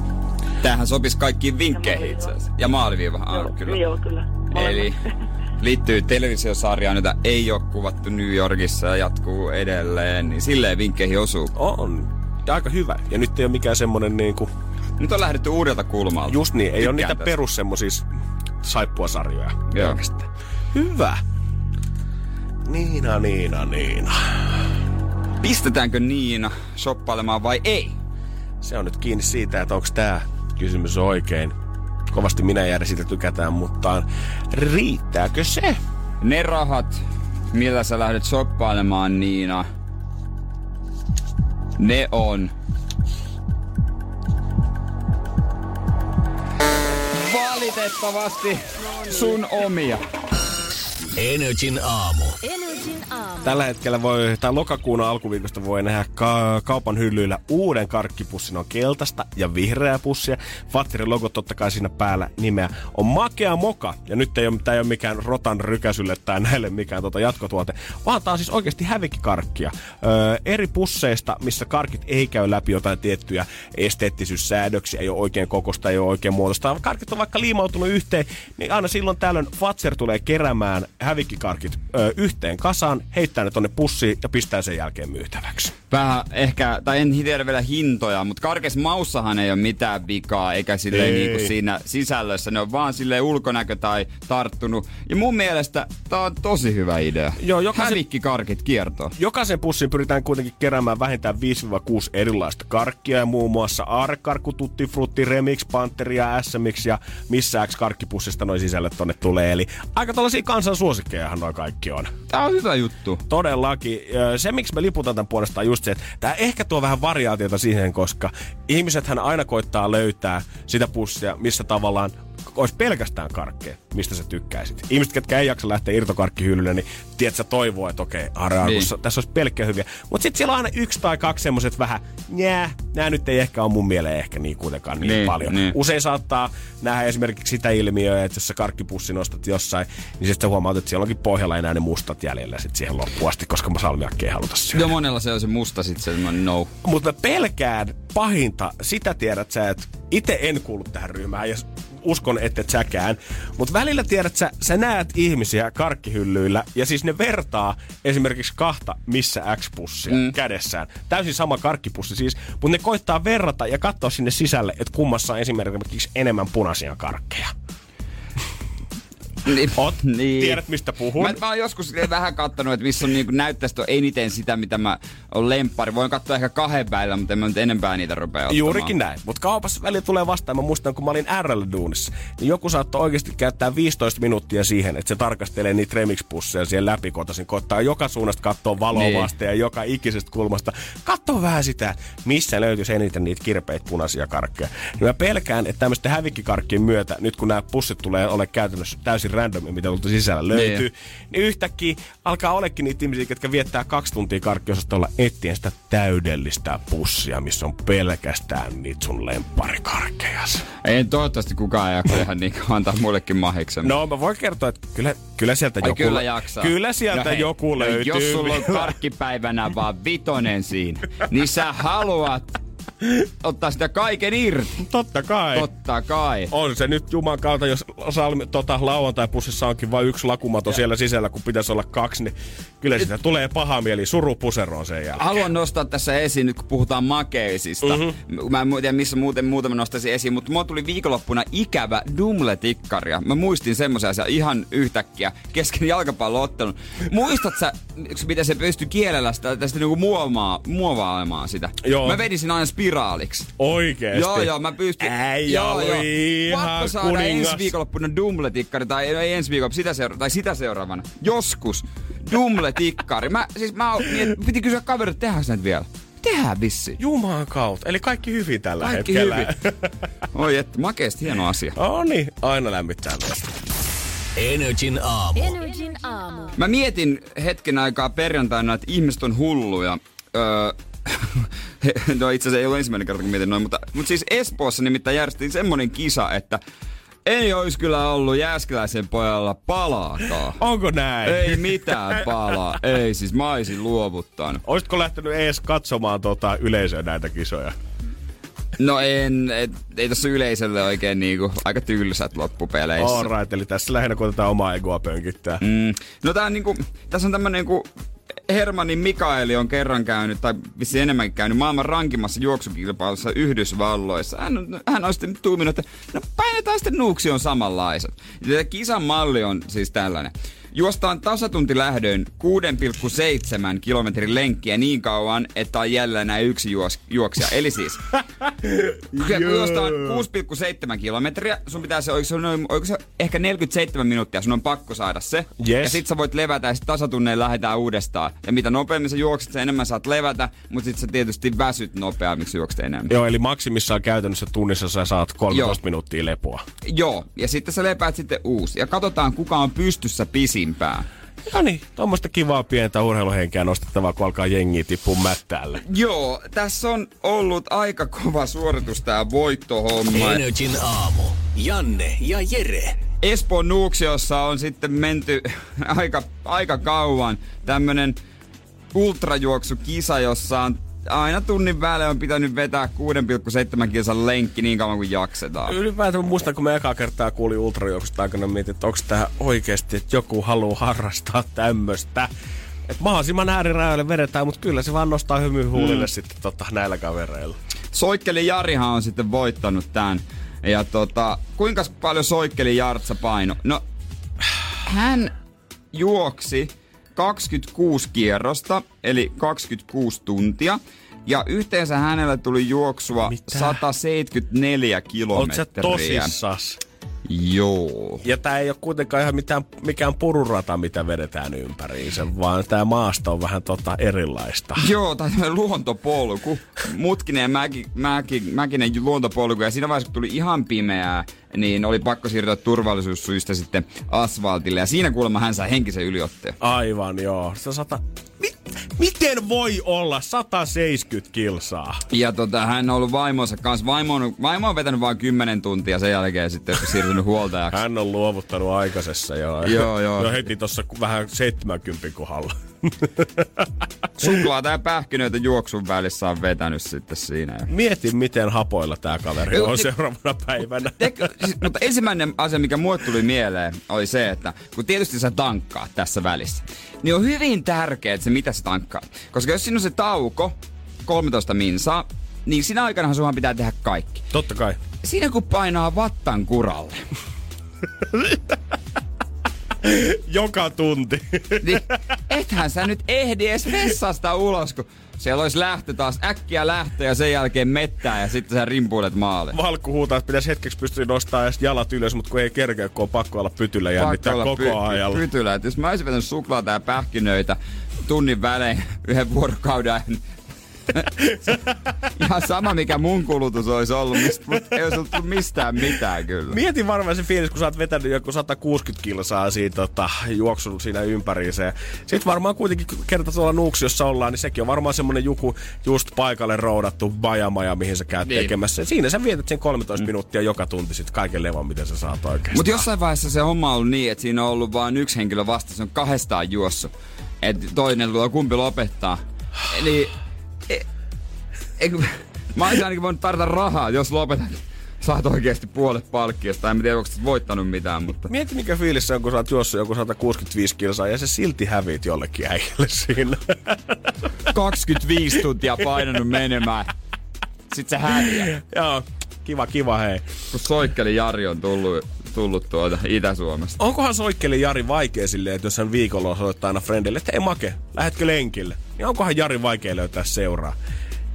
Tämähän sopisi kaikkiin vinkkeihin itse asiassa. Ja maaliviiva, ah, joo, kyllä. Joo, kyllä. Eli liittyy televisiosarjaan, jota ei ole kuvattu New Yorkissa ja jatkuu edelleen, niin silleen vinkkeihin osuu. On. Ja aika hyvä. Ja nyt ei ole mikään semmonen niinku... Nyt on lähdetty uudelta kulmalta. Just niin, ei Tykkään ole niitä tästä. perus semmosia saippuasarjoja. Joo. Hyvä. Niina, Niina, Niina. Pistetäänkö Niina shoppailemaan vai ei? Se on nyt kiinni siitä, että onko tämä kysymys oikein. Kovasti minä jäädä siitä tykätään, mutta riittääkö se? Ne rahat, millä sä lähdet shoppailemaan Niina, ne on... Valitettavasti sun omia. Energin aamu. Tällä hetkellä voi, tai lokakuun alkuviikosta voi nähdä ka- kaupan hyllyillä uuden karkkipussin. On keltaista ja vihreää pussia. Fattirin logo totta kai siinä päällä nimeä on Makea Moka. Ja nyt ei ole, tää ei ole mikään rotan rykäsylle tai näille mikään tota jatkotuote, vaan tää on siis oikeasti hävikkikarkkia. Öö, eri pusseista, missä karkit ei käy läpi jotain tiettyjä esteettisyyssäädöksiä, ei ole oikein kokosta, ei ole oikein muotosta. Karkit on vaikka liimautunut yhteen, niin aina silloin tällöin Fatser tulee keräämään hävikkikarkit ö, yhteen kasaan, heittää ne tonne pussiin ja pistää sen jälkeen myytäväksi. Vähän ehkä, tai en tiedä vielä hintoja, mutta karkes maussahan ei ole mitään vikaa, eikä silleen Ei. niinku siinä sisällössä. Ne on vaan silleen ulkonäkö tai tarttunut. Ja mun mielestä tää on tosi hyvä idea. Joo, jokaisen- Hävikkikarkit kiertoo. Jokaisen pussin pyritään kuitenkin keräämään vähintään 5-6 erilaista karkkia ja muun muassa Aarrekarkku, Tutti Frutti, Remix, Panteria, SMX ja missä X karkkipussista noin sisälle tonne tulee. Eli aika tällaisia kansan suosikkejahan noin kaikki on. Tää on hyvä juttu. Todellakin. Se, miksi me liputan tämän puolesta on just se, että tämä ehkä tuo vähän variaatiota siihen, koska ihmisethän aina koittaa löytää sitä pussia, missä tavallaan olisi pelkästään karkkeja, mistä sä tykkäisit. Ihmiset, ketkä ei jaksa lähteä irtokarkkihyllylle, niin tiedät sä toivoo, että okei, Araarkussa, Niin. tässä olisi pelkkiä hyviä. Mutta sitten siellä on aina yksi tai kaksi semmoiset vähän, njää, nämä nyt ei ehkä ole mun mieleen ehkä niin kuitenkaan niin, Niin, paljon. niin. Usein saattaa nähdä esimerkiksi sitä ilmiöä, että jos sä karkkipussin ostat jossain, niin sitten huomaat, että siellä onkin pohjalla enää ne mustat jäljellä sit siihen loppuun asti, koska salmiakki ei haluta syödä. Jo monella se on se musta sit semmonen no. Mutta mä pelkään pahinta, sitä tiedät sä, että itse en kuulu tähän ryhmään ja uskon, että et säkään. Mutta välillä tiedät sä, sä näet ihmisiä karkkihyllyillä ja siis ne vertaa esimerkiksi kahta missä X-pussia mm. kädessään. Täysin sama karkkipussi siis, mutta ne koittaa verrata ja katsoa sinne sisälle, että kummassa on esimerkiksi enemmän punaisia karkkeja. Niin, Oot, niin. tiedät mistä puhun. Mä, mä oon joskus vähän kattonut, että missä on niinku näyttäisi eniten sitä, mitä mä oon lemppari. Voin katsoa ehkä kahden välillä, mutta en mä nyt enempää niitä rupea ottamaan. Juurikin näin. Mutta kaupassa välillä tulee vastaan. Mä muistan, kun mä olin RL-duunissa, niin joku saattoi oikeasti käyttää 15 minuuttia siihen, että se tarkastelee niitä remix-pusseja siellä läpikotasin. Koittaa joka suunnasta katsoa valoa Niin. niin. ja joka ikisestä kulmasta. Katso vähän sitä, missä löytyisi eniten niitä kirpeitä punaisia karkkeja. Niin mä pelkään, että tämmöisten hävikkikarkkien myötä, nyt kun nämä pussit tulee ole käytännössä täysin randomi, mitä tuolta sisällä löytyy, niin, niin yhtäkkiä alkaa olekin niitä ihmisiä, jotka viettää kaksi tuntia karkkiosastolla etsien sitä täydellistä pussia, missä on pelkästään niitä sun lempparikarkkeja. Ei toivottavasti kukaan jaksa ihan niin antaa mullekin mahiksen. No mä voin kertoa, että kyllä, kyllä sieltä Ai joku... kyllä jaksaa. Kyllä sieltä no hei, joku löytyy. Jos sulla on karkkipäivänä vaan vitonen siinä, niin sä haluat ottaa sitä kaiken irti. Totta kai. Totta kai. On se nyt juman kautta, jos salmi, tota, lauantai-pussissa onkin vain yksi lakumato siellä sisällä, kun pitäisi olla kaksi, niin kyllä sitä tulee paha mieli suru puseroon sen jälkeen. Haluan nostaa tässä esiin, nyt kun puhutaan makeisista. Mm-hmm. Mä en tiedä, missä muuten muutama nostaisin esiin, mutta mulla tuli viikonloppuna ikävä Dumle-tikkaria. Mä muistin semmoisen asian ihan yhtäkkiä kesken jalkapalloottelun. Muistat sä, miten se pystyi kielellä sitä, tästä niinku muomaa, muovailemaan sitä? Joo. Mä vedin siinä aina spiraaliksi. Oikeesti? Joo, joo, mä pystyn. Äijä joo, oli joo. ihan Pakko saada kuningas. ensi viikonloppuna dumletikkari, tai ei ensi viikolla, sitä seura- tai sitä seuraavana. Joskus. Dumletikkari. Mä, siis mä oon, miet- piti kysyä kaverilta, että tehdäänkö näitä vielä? Tehdään vissi. Jumalan kautta. Eli kaikki hyvin tällä Kaikki hetkellä. hyvin. Oi, että makeesti hieno asia. No niin, aina lämmittää mieltä. Energin aamu. Energin aamu. Mä mietin hetken aikaa perjantaina, että ihmiset on hulluja. Öö, no itse asiassa ei ollut ensimmäinen kerta, kun mietin noin, mutta, mutta siis Espoossa nimittäin järjestettiin semmonen kisa, että ei olisi kyllä ollut Jääskeläisen pojalla palaakaan. Onko näin? Ei mitään palaa. Ei, siis mä olisin luovuttanut. Olisitko lähtenyt ees katsomaan tota yleisöä näitä kisoja? No en, et, ei tässä yleisölle oikein niinku, aika tylsät loppupeleissä. All right, eli tässä lähinnä koitetaan omaa egoa pönkittää. Mm. No tää on niinku, tässä on tämmönen niinku, Hermannin Mikaeli on kerran käynyt, tai vissi enemmänkin käynyt, maailman rankimmassa juoksukilpailussa Yhdysvalloissa. Hän, hän on sitten tuuminut, että no painetaan sitten nuuksi on samanlaiset. Ja kisan malli on siis tällainen. Juostaan tasatunti lähdön 6,7 kilometrin lenkkiä niin kauan, että on jäljellä näin yksi juos, juoksija. Eli siis, kun juostaan 6,7 kilometriä, sun pitää se, oliko se, noin, oliko se ehkä 47 minuuttia, sun on pakko saada se. Yes. Ja sit sä voit levätä ja sit tasatunnein lähdetään uudestaan. Ja mitä nopeammin sä juokset, sen enemmän saat levätä, mutta sit sä tietysti väsyt nopeammiksi juokset enemmän. Joo, eli maksimissaan käytännössä tunnissa sä saat 13 Joo. minuuttia lepoa. Joo, ja sitten sä lepäät sitten uusi. Ja katsotaan, kuka on pystyssä pisimpään. No niin, tuommoista kivaa pientä urheiluhenkeä nostettavaa, kun alkaa jengiä tippua mättäälle. Joo, tässä on ollut aika kova suoritus tää voittohomma. Energin aamu. Janne ja Jere. Espoon Nuuksiossa on sitten menty aika, aika kauan tämmönen ultrajuoksukisa, jossa on aina tunnin välein on pitänyt vetää 6,7 kilsan lenkki niin kauan kuin jaksetaan. Ylipäätään mä muistan, kun me ekaa kertaa kuulin ultrajuoksusta aikana, mietin, että onko tämä oikeasti, että joku haluaa harrastaa tämmöistä. Että mahdollisimman äärirajoille vedetään, mutta kyllä se vaan nostaa hymyä huulille mm. sitten tota, näillä kavereilla. Soikkeli Jarihan on sitten voittanut tämän. Ja tota, kuinka paljon Soikkeli Jartsa paino? No, hän juoksi 26 kierrosta, eli 26 tuntia. Ja yhteensä hänellä tuli juoksua Mitä? 174 Oot kilometriä. sä tosissas? Joo. Ja tää ei ole kuitenkaan ihan mitään, mikään pururata, mitä vedetään ympäriinsä, vaan tää maasto on vähän tota erilaista. Joo, tai luontopolku. Mutkinen ja mäki, mäki, mäkinen luontopolku. Ja siinä vaiheessa, kun tuli ihan pimeää, niin oli pakko siirtyä turvallisuussyistä sitten asfaltille. Ja siinä kuulemma hän sai henkisen yliotteen. Aivan, joo. Se sata... Mi- miten voi olla 170 kilsaa? Ja tota, hän on ollut vaimonsa kanssa. Vaimo on, vaimo on vetänyt vain 10 tuntia sen jälkeen sitten siirtynyt huoltajaksi. Hän on luovuttanut aikaisessa jo. Joo, joo. No heti tossa vähän 70 kohdalla. Suklaata ja pähkinöitä juoksun välissä on vetänyt sitten siinä. Mieti, miten hapoilla tää kaveri on te- seuraavana päivänä. Siis, mutta ensimmäinen asia, mikä mulle tuli mieleen, oli se, että kun tietysti sä tankkaat tässä välissä, niin on hyvin tärkeää, että se mitä sä tankkaa. Koska jos siinä on se tauko, 13 minsaa, niin siinä aikana sunhan pitää tehdä kaikki. Totta kai. Siinä kun painaa vattan kuralle, Joka tunti. niin ethän sä nyt ehdi edes vessasta ulos, kun siellä olisi lähtö taas äkkiä lähtö ja sen jälkeen mettää ja sitten sä rimpuilet maalle. Valkku huutaa, että pitäisi hetkeksi pystyä nostamaan edes jalat ylös, mutta kun ei kerkeä, kun on pakko olla pytyllä jännittää Pakko koko ajan. Pytylä. Et jos mä olisin vetänyt suklaata ja pähkinöitä tunnin välein yhden vuorokauden Ihan sama mikä mun kulutus olisi ollut, mistä, mutta ei olisi ollut mistään mitään kyllä. Mietin varmaan se fiilis, kun sä oot vetänyt joku 160 kilsaa siinä tota, juoksun siinä ympäriinsä. Sitten varmaan kuitenkin kerta tuolla Nuuksiossa ollaan, niin sekin on varmaan semmonen joku just paikalle roudattu bajamaja, mihin sä käyt Niin. tekemässä. Siinä sä vietät sen 13 mm. minuuttia joka tunti sit kaiken levon, mitä sä saat oikeesti. Mutta jossain vaiheessa se homma on ollut niin, että siinä on ollut vain yksi henkilö vasta, se on kahdestaan juossut. Et toinen luo kumpi lopettaa. Eli... E, e, kun- mä olisin ainakin voinut tarjota rahaa, jos lopetat. Saat oikeasti puolet palkkiosta. En tiedä, onko voittanut mitään, mutta... Mieti mikä fiilis se on, kun sä oot juossut joku 165 kilsaa ja se silti häviit jollekin äijälle siinä. 25 tuntia painanut menemään. Sitten se häviää. Joo, kiva, kiva hei. Kun soikkeli Jari on tullut, tullut tuolta Itä-Suomesta. Onkohan soikkeli Jari vaikea silleen, että jos hän viikolla soittaa aina friendille, että ei make, lähetkö lenkille? Niin onkohan Jari vaikea löytää seuraa?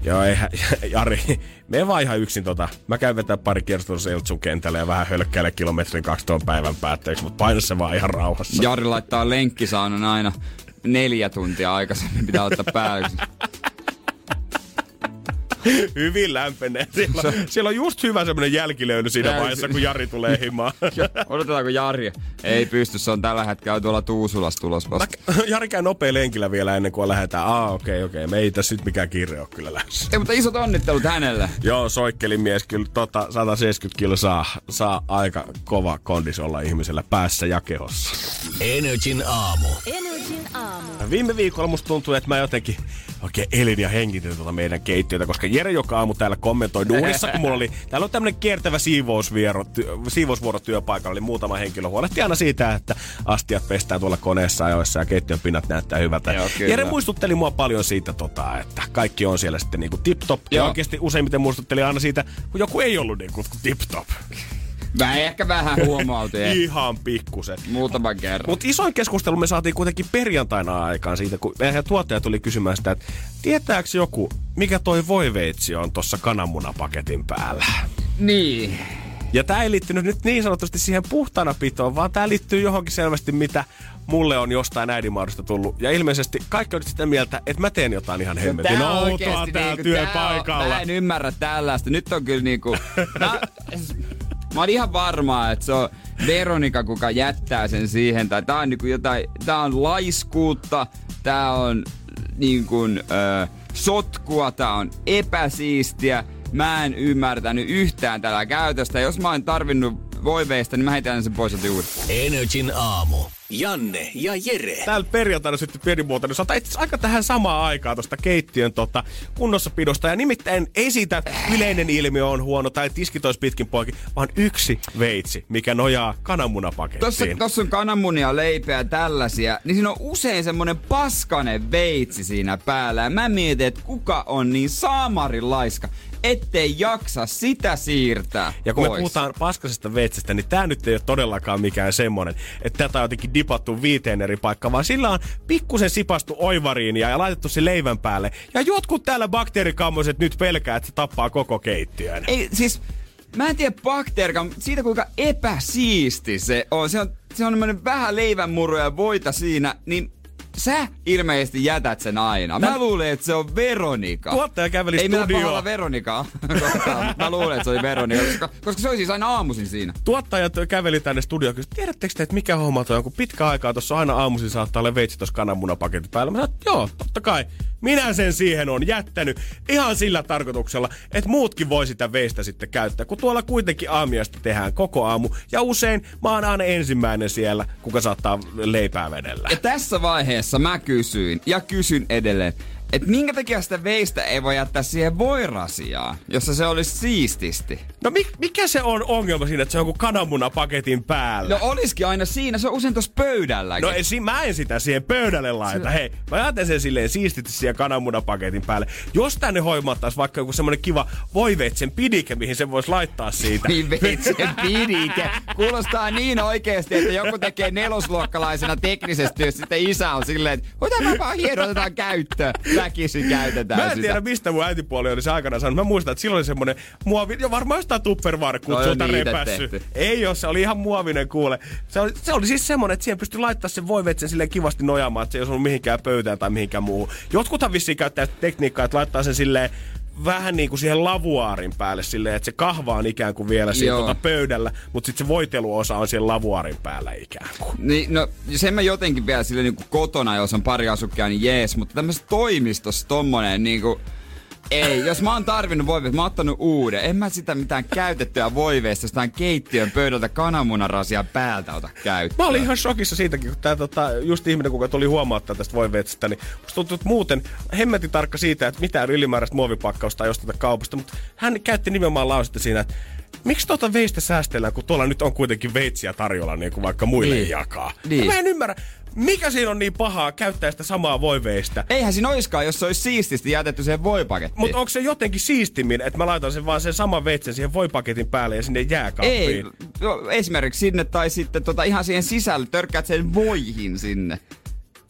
Joo, eihän, Jari, me vaan ihan yksin tota. Mä käyn vetää pari kierrosta Eltsun kentälle ja vähän hölkkäile kilometrin kaksi tuon päivän päätteeksi, mutta paina se vaan ihan rauhassa. Jari laittaa lenkkisaunan aina neljä tuntia aikaisemmin pitää ottaa päälle. Hyvin lämpenee. Siellä, on, siellä on just hyvä semmoinen jälkilöyly siinä Jälki... vaiheessa, kun Jari tulee himaan. Odotetaanko Jari? Ei pysty, se on tällä hetkellä tuolla Tuusulassa tulos vasta. Mä, Jari käy nopea lenkillä vielä ennen kuin lähdetään. Aa, okei, okay, okei. Okay. Me ei tässä nyt mikään kiire ole kyllä lähdössä. Ei, mutta isot onnittelut hänelle. Joo, mies Kyllä tota 170 kilo saa, saa aika kova kondis olla ihmisellä päässä ja kehossa. Energin aamu. Energin aamu. Viime viikolla musta tuntuu, että mä jotenkin oikein elin ja hengitin tuota meidän keittiötä, koska Jere joka aamu täällä kommentoi duunissa, kun mulla oli, täällä on tämmönen kiertävä siivousvuoro, siivousvuoro työpaikalla, oli muutama henkilö huolehti aina siitä, että astiat pestään tuolla koneessa ajoissa ja keittiön pinnat näyttää hyvältä. Joo, Jere muistutteli mua paljon siitä, tota, että kaikki on siellä sitten niinku tip-top. Ja oikeasti useimmiten muistutteli aina siitä, kun joku ei ollut niinku tip-top. Mä ehkä vähän huomautin. Ihan pikkusen. Muutaman kerran. Mutta isoin keskustelu me saatiin kuitenkin perjantaina aikaan siitä, kun meidän tuottaja tuli kysymään sitä, että tietääkö joku, mikä toi voiveitsi on tuossa kananmunapaketin päällä? Niin. Ja tämä ei liittynyt nyt niin sanotusti siihen puhtana pitoon, vaan tämä liittyy johonkin selvästi, mitä mulle on jostain äidinmaadosta tullut. Ja ilmeisesti kaikki on sitä mieltä, että mä teen jotain ihan hemmetin no, outoa täällä niinku, työpaikalla. Tää on, mä en ymmärrä tällaista. Nyt on kyllä niinku... Mä oon ihan varma, että se on Veronika, kuka jättää sen siihen. Tai tää on niinku jotain, tää on laiskuutta, tää on niin kuin, ö, sotkua, tää on epäsiistiä. Mä en ymmärtänyt yhtään tällä käytöstä. Jos mä oon tarvinnut voiveista, niin mä heitän sen pois juuri. Energin aamu. Janne ja Jere. Täällä perjantaina sitten pienimuotoinen sata itse aika tähän samaan aikaan tuosta keittiön tota, kunnossapidosta. Ja nimittäin ei siitä yleinen ilmiö on huono tai tiskit olisi pitkin poikki, vaan yksi veitsi, mikä nojaa kananmunapakettiin. Tossa, tossa on kananmunia, leipeä tällaisia, niin siinä on usein semmonen paskanen veitsi siinä päällä. Ja mä mietin, että kuka on niin saamarin laiska, ettei jaksa sitä siirtää Ja kun pois. me puhutaan paskasesta veitsestä, niin tää nyt ei ole todellakaan mikään semmonen, että tätä on jotenkin dipattu viiteen eri paikkaan, vaan sillä on pikkusen sipastu oivariin ja laitettu se leivän päälle. Ja jotkut täällä bakteerikammoiset nyt pelkää, että se tappaa koko keittiön. Ei, siis mä en tiedä bakteerika, siitä kuinka epäsiisti se on. Se on, se on vähän leivänmuru ja voita siinä, niin Sä ilmeisesti jätät sen aina. Mä, mä luulen, että se on Veronika. Tuottaja käveli Ei meillä Veronikaa. mä luulen, että se oli Veronika, koska, koska se oli siis aina aamuisin siinä. Tuottajat käveli tänne studioon kysyi, tiedättekö te, että mikä homma toi on, kun pitkä aikaa tuossa aina aamuisin saattaa olla veitsi tuossa kananmunapaketin päällä. Mä sanoin, joo, totta kai. Minä sen siihen on jättänyt ihan sillä tarkoituksella, että muutkin voi sitä veistä sitten käyttää, kun tuolla kuitenkin aamiasta tehdään koko aamu. Ja usein mä oon aina ensimmäinen siellä, kuka saattaa leipää vedellä. Ja tässä vaiheessa mä kysyin ja kysyn edelleen, että minkä takia sitä veistä ei voi jättää siihen voirasiaan, jossa se olisi siististi? No mi- mikä se on ongelma siinä, että se on joku kananmunapaketin päällä? No olisikin aina siinä, se on usein tuossa pöydällä. No en, mä en sitä siihen pöydälle laita. Hei, mä jätän sen silleen siististi siihen kananmunapaketin päälle. Jos tänne hoimattaisi vaikka joku semmonen kiva voiveitsen pidike, mihin se voisi laittaa siitä. Niin veitsen pidike. Kuulostaa niin oikeesti, että joku tekee nelosluokkalaisena teknisesti, jos sitten isä on silleen, että otetaan vaan hierotetaan käyttöön väkisin käytetään Mä en tiedä, sitä. mistä mun äitipuoli oli se aikana sanonut. Mä muistan, että silloin oli semmonen muovi, jo varmaan jostain tupperware sulta repässy. Ei ole, se oli ihan muovinen kuule. Se oli, se oli siis semmonen, että siihen pystyi laittaa sen voivetsen silleen kivasti nojaamaan, että se ei ollut mihinkään pöytään tai mihinkään muuhun. Jotkuthan vissiin käyttää tekniikkaa, että laittaa sen silleen vähän niin kuin siihen lavuaarin päälle silleen, että se kahva on ikään kuin vielä siinä tuota pöydällä, mutta sitten se voiteluosa on siellä lavuaarin päällä ikään kuin. Niin, no sen mä jotenkin vielä silleen niin kuin kotona, jos on pari asukkia, niin jees, mutta tämmöisessä toimistossa tommonen niin kuin ei, jos mä oon tarvinnut voiveista, mä oon ottanut uuden. En mä sitä mitään käytettyä voiveista, jostain keittiön pöydältä kananmunarasia päältä ota käyttöön. Mä olin ihan shokissa siitäkin, kun tää tota, just ihminen, kuka tuli huomauttaa tästä voiveetsestä, niin musta tuntuu, että muuten hemmetin tarkka siitä, että mitään ylimääräistä muovipakkausta ei osteta kaupasta, mutta hän käytti nimenomaan lausetta siinä, että miksi tuota veistä säästellään, kun tuolla nyt on kuitenkin veitsiä tarjolla niin kuin vaikka muille niin. jakaa. Niin. mä en ymmärrä. Mikä siinä on niin pahaa käyttää sitä samaa voiveista? Eihän siinä oiskaan, jos se olisi siististi jätetty siihen voipakettiin. Mutta onko se jotenkin siistimmin, että mä laitan sen vaan sen saman veitsen siihen voipaketin päälle ja sinne jääkaappiin? Ei, no, esimerkiksi sinne tai sitten tota, ihan siihen sisälle, törkkäät sen voihin sinne.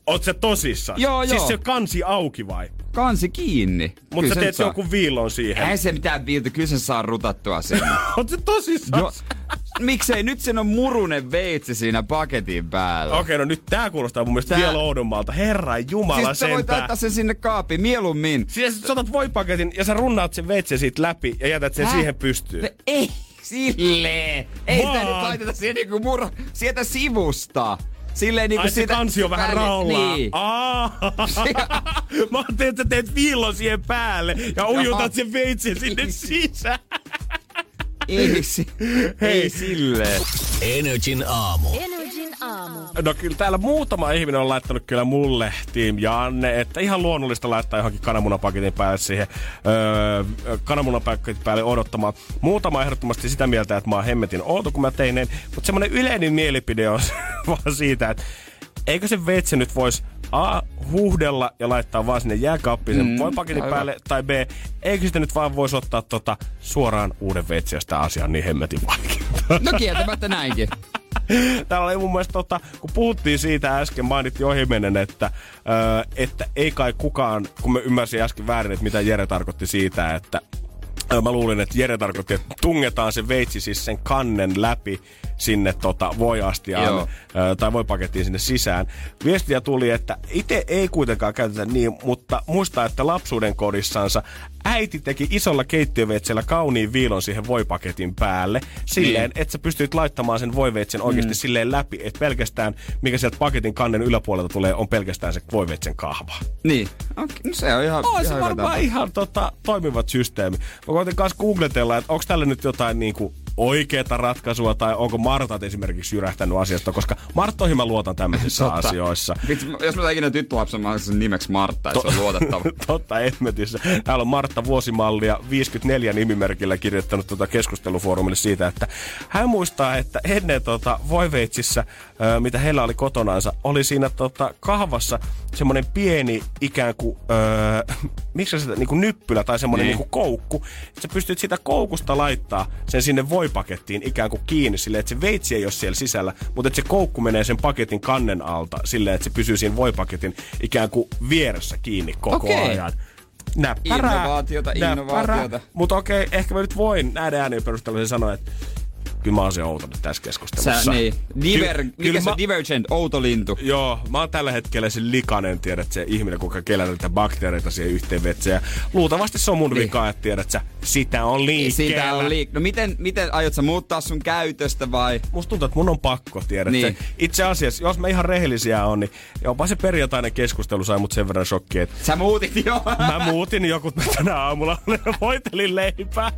Oot se tosissaan? Joo, joo. Siis se kansi auki vai? Kansi kiinni. Mutta sä teet saa. jonkun viilon siihen. Ei se mitään viiltä, kyllä se saa rutattua sinne. On se tosissaan? jo, miksei nyt sen on murunen veitsi siinä paketin päällä. Okei, no nyt tää kuulostaa mun mielestä Tää- vielä oudommalta. Herra Jumala siis sä voit sentään. laittaa sen sinne kaappiin mieluummin. Siis sä otat voipaketin ja sä runnaat sen veitsen siitä läpi ja jätät sen Häh? siihen pystyyn. Ne- Ei silleen. Ei sitä Vaan. nyt laiteta siihen niinku murro, sieltä sivusta. Silleen niinku Ai se siitä kansi on vähän väli- raulaa. Niin. Aa. Mä ajattelin, että sä teet viillon siihen päälle ja ujutat sen veitsen sinne sisään. Ei, si- ei silleen. Energin aamu. Energin aamu. No kyllä täällä muutama ihminen on laittanut kyllä mulle, Team Janne, että ihan luonnollista laittaa johonkin kananmunapaketin päälle siihen öö, kananmunapaketin päälle odottamaan. Muutama ehdottomasti sitä mieltä, että mä oon hemmetin outo, kun mä tein ne, mutta semmonen yleinen mielipide on vaan siitä, että eikö se veitsi nyt voisi A. huuhdella ja laittaa vaan sinne jääkaappiin sen Mm, paketin aivan. päälle, tai B. Eikö sitä nyt vaan voisi ottaa tota, suoraan uuden veitsi, jos tää asia on niin hemmetin vaikeaa. No kieltämättä näinkin. Täällä oli mun mielestä, tota, kun puhuttiin siitä äsken, mainittiin ohimennen, että, ö, että ei kai kukaan, kun mä ymmärsin äsken väärin, että mitä Jere tarkoitti siitä, että Mä luulin, että Jere tarkoitti, että tungetaan se veitsi siis sen kannen läpi sinne tota, voiastiaan ö, tai voipakettiin sinne sisään. Viestiä tuli, että itse ei kuitenkaan käytetä niin, mutta muista, että lapsuuden kodissansa äiti teki isolla keittiöveitsellä kauniin viilon siihen voipaketin päälle. Silleen, Niin. että sä pystyt laittamaan sen voiveitsen oikeasti mm. silleen läpi, että pelkästään, mikä sieltä paketin kannen yläpuolelta tulee, on pelkästään se voiveitsen kahva. Niin. Okay, no se on ihan, On se ihan hyvä varmaan ihan tota, toimivat systeemi. Mä koitin kanssa googletella, että onko tällä nyt jotain niinku oikeaa ratkaisua tai onko Martat esimerkiksi jyrähtänyt asiasta, koska Marttoihin mä luotan tämmöisissä Totta. asioissa. Vitsi, jos mä saan ikinä tyttölapsen, mä sen nimeksi Martta, se on luotettava. Totta Edmetissä. Täällä on Martta Vuosimallia 54 nimimerkillä kirjoittanut tuota keskustelufoorumille siitä, että hän muistaa, että ennen tota voiveitsissä, ö, mitä heillä oli kotonaansa, oli siinä tota kahvassa semmoinen pieni ikään kuin, ö, miksi sitä, niin kuin nyppylä tai semmoinen Niin. niin. kuin koukku. Että sä pystyt sitä koukusta laittaa sen sinne voipakettiin ikään kuin kiinni silleen, että se veitsi ei ole siellä sisällä, mutta että se koukku menee sen paketin kannen alta silleen, että se pysyy siinä voipaketin ikään kuin vieressä kiinni koko Okei. ajan. Näppärää. Innovaatiota, innovaatiota. Mutta okei, ehkä mä nyt voin näiden äänien perusteella sen sanoa, että kyllä mä oon se outo nyt tässä keskustelussa. Sä, niin. Diver, Ky- mikä se mä-? Divergent, outo lintu. Joo, mä oon tällä hetkellä se likainen, tiedät se ihminen, kuka kelää niitä bakteereita siihen yhteen vetseen. Ja luultavasti se on mun Niin. vika, että tiedät sä, sitä on liikkeellä. Siitä on liik- No miten, miten aiot sä muuttaa sun käytöstä vai? Musta tuntuu, että mun on pakko, tiedät Niin. niin. Itse asiassa, jos me ihan rehellisiä on, niin jopa se perjantainen keskustelu sai mut sen verran shokkiin, että Sä muutit jo. Mä muutin joku mä tänä aamulla voitelin leipää.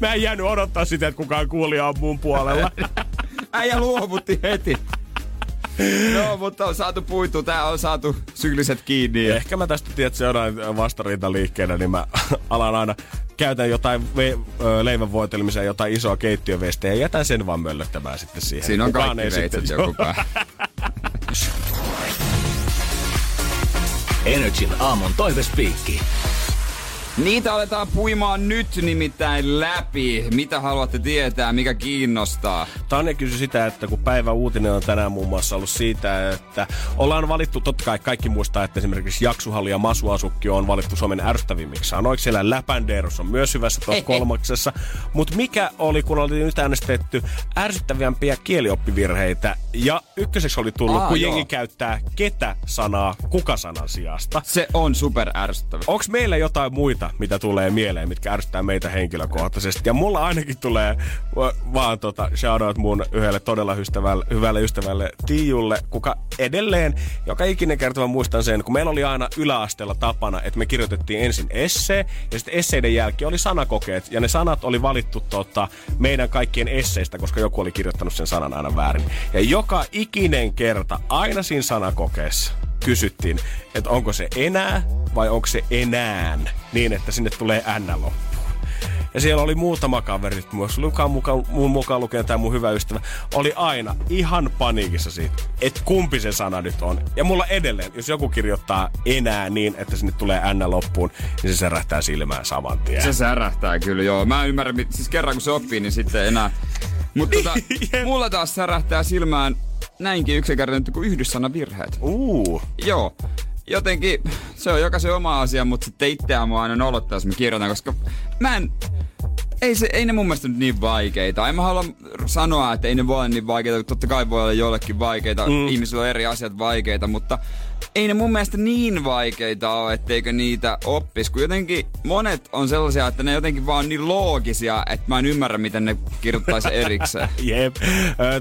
Mä en jäänyt odottaa sitä, että kukaan kuulija on mun puolella. Äijä luovutti heti. No, mutta on saatu puitu. Tää on saatu sykliset kiinni. Ja... Ehkä mä tästä tiedän, että se on vastarintaliikkeenä, niin mä alan aina käytän jotain ve- leivän jotain isoa keittiövesteä ja jätän sen vaan möllöttämään sitten siihen. Siinä on Kukaan kaikki ei veitset sitten- joku pää. Energin aamun toivespiikki. Niitä aletaan puimaan nyt nimittäin läpi. Mitä haluatte tietää, mikä kiinnostaa? Tanja kysyi sitä, että kun päivä uutinen on tänään muun muassa ollut siitä, että ollaan valittu, totta kai kaikki muistaa, että esimerkiksi Jaksuhalli ja Masuasukki on valittu Suomen ärsyttävimmiksi sanoiksi. Siellä Läpänderos on myös hyvässä top kolmaksessa. Mutta mikä oli, kun oli nyt äänestetty ärsyttäviämpiä kielioppivirheitä? Ja ykköseksi oli tullut, Aa, kun joo. jengi käyttää ketä-sanaa kuka-sanan sijasta. Se on super ärsyttävä. Onko meillä jotain muita, mitä tulee mieleen, mitkä ärsyttää meitä henkilökohtaisesti? Ja mulla ainakin tulee va- vaan tota, shoutout mun yhdelle todella ystävälle, hyvälle ystävälle Tiijulle, kuka edelleen, joka ikinen kerta mä muistan sen, kun meillä oli aina yläasteella tapana, että me kirjoitettiin ensin essee, ja sitten esseiden jälkeen oli sanakokeet, ja ne sanat oli valittu tota, meidän kaikkien esseistä, koska joku oli kirjoittanut sen sanan aina väärin. Ja joka ikinen kerta, aina siinä sanakokeessa, kysyttiin, että onko se enää vai onko se enään, niin että sinne tulee N loppuun. Ja siellä oli muutama kaveri, myös Luka mukaan, mun mukaan lukien tämä mun hyvä ystävä, oli aina ihan paniikissa siitä, että kumpi se sana nyt on. Ja mulla edelleen, jos joku kirjoittaa enää niin, että sinne tulee N loppuun, niin se särähtää silmään saman tien. Se särähtää kyllä, joo. Mä ymmärrän, siis kerran kun se oppii, niin sitten enää. Mutta tota, mulla taas särähtää silmään näinkin yksinkertainen kuin yhdyssanavirheet. Uu, Joo. jotenkin se on jokaisen oma asia, mutta sitten itseään mua aina nolottaa, jos mä kirjoitan, koska mä en, ei, se, ei ne mun mielestä nyt niin vaikeita. En mä halua sanoa, että ei ne voi olla niin vaikeita. Totta kai voi olla jollekin vaikeita. Mm. Ihmisillä on eri asiat vaikeita, mutta ei ne mun mielestä niin vaikeita ole, etteikö niitä oppis. Kun jotenkin monet on sellaisia, että ne jotenkin vaan niin loogisia, että mä en ymmärrä, miten ne kirjoittaisi erikseen. Jep.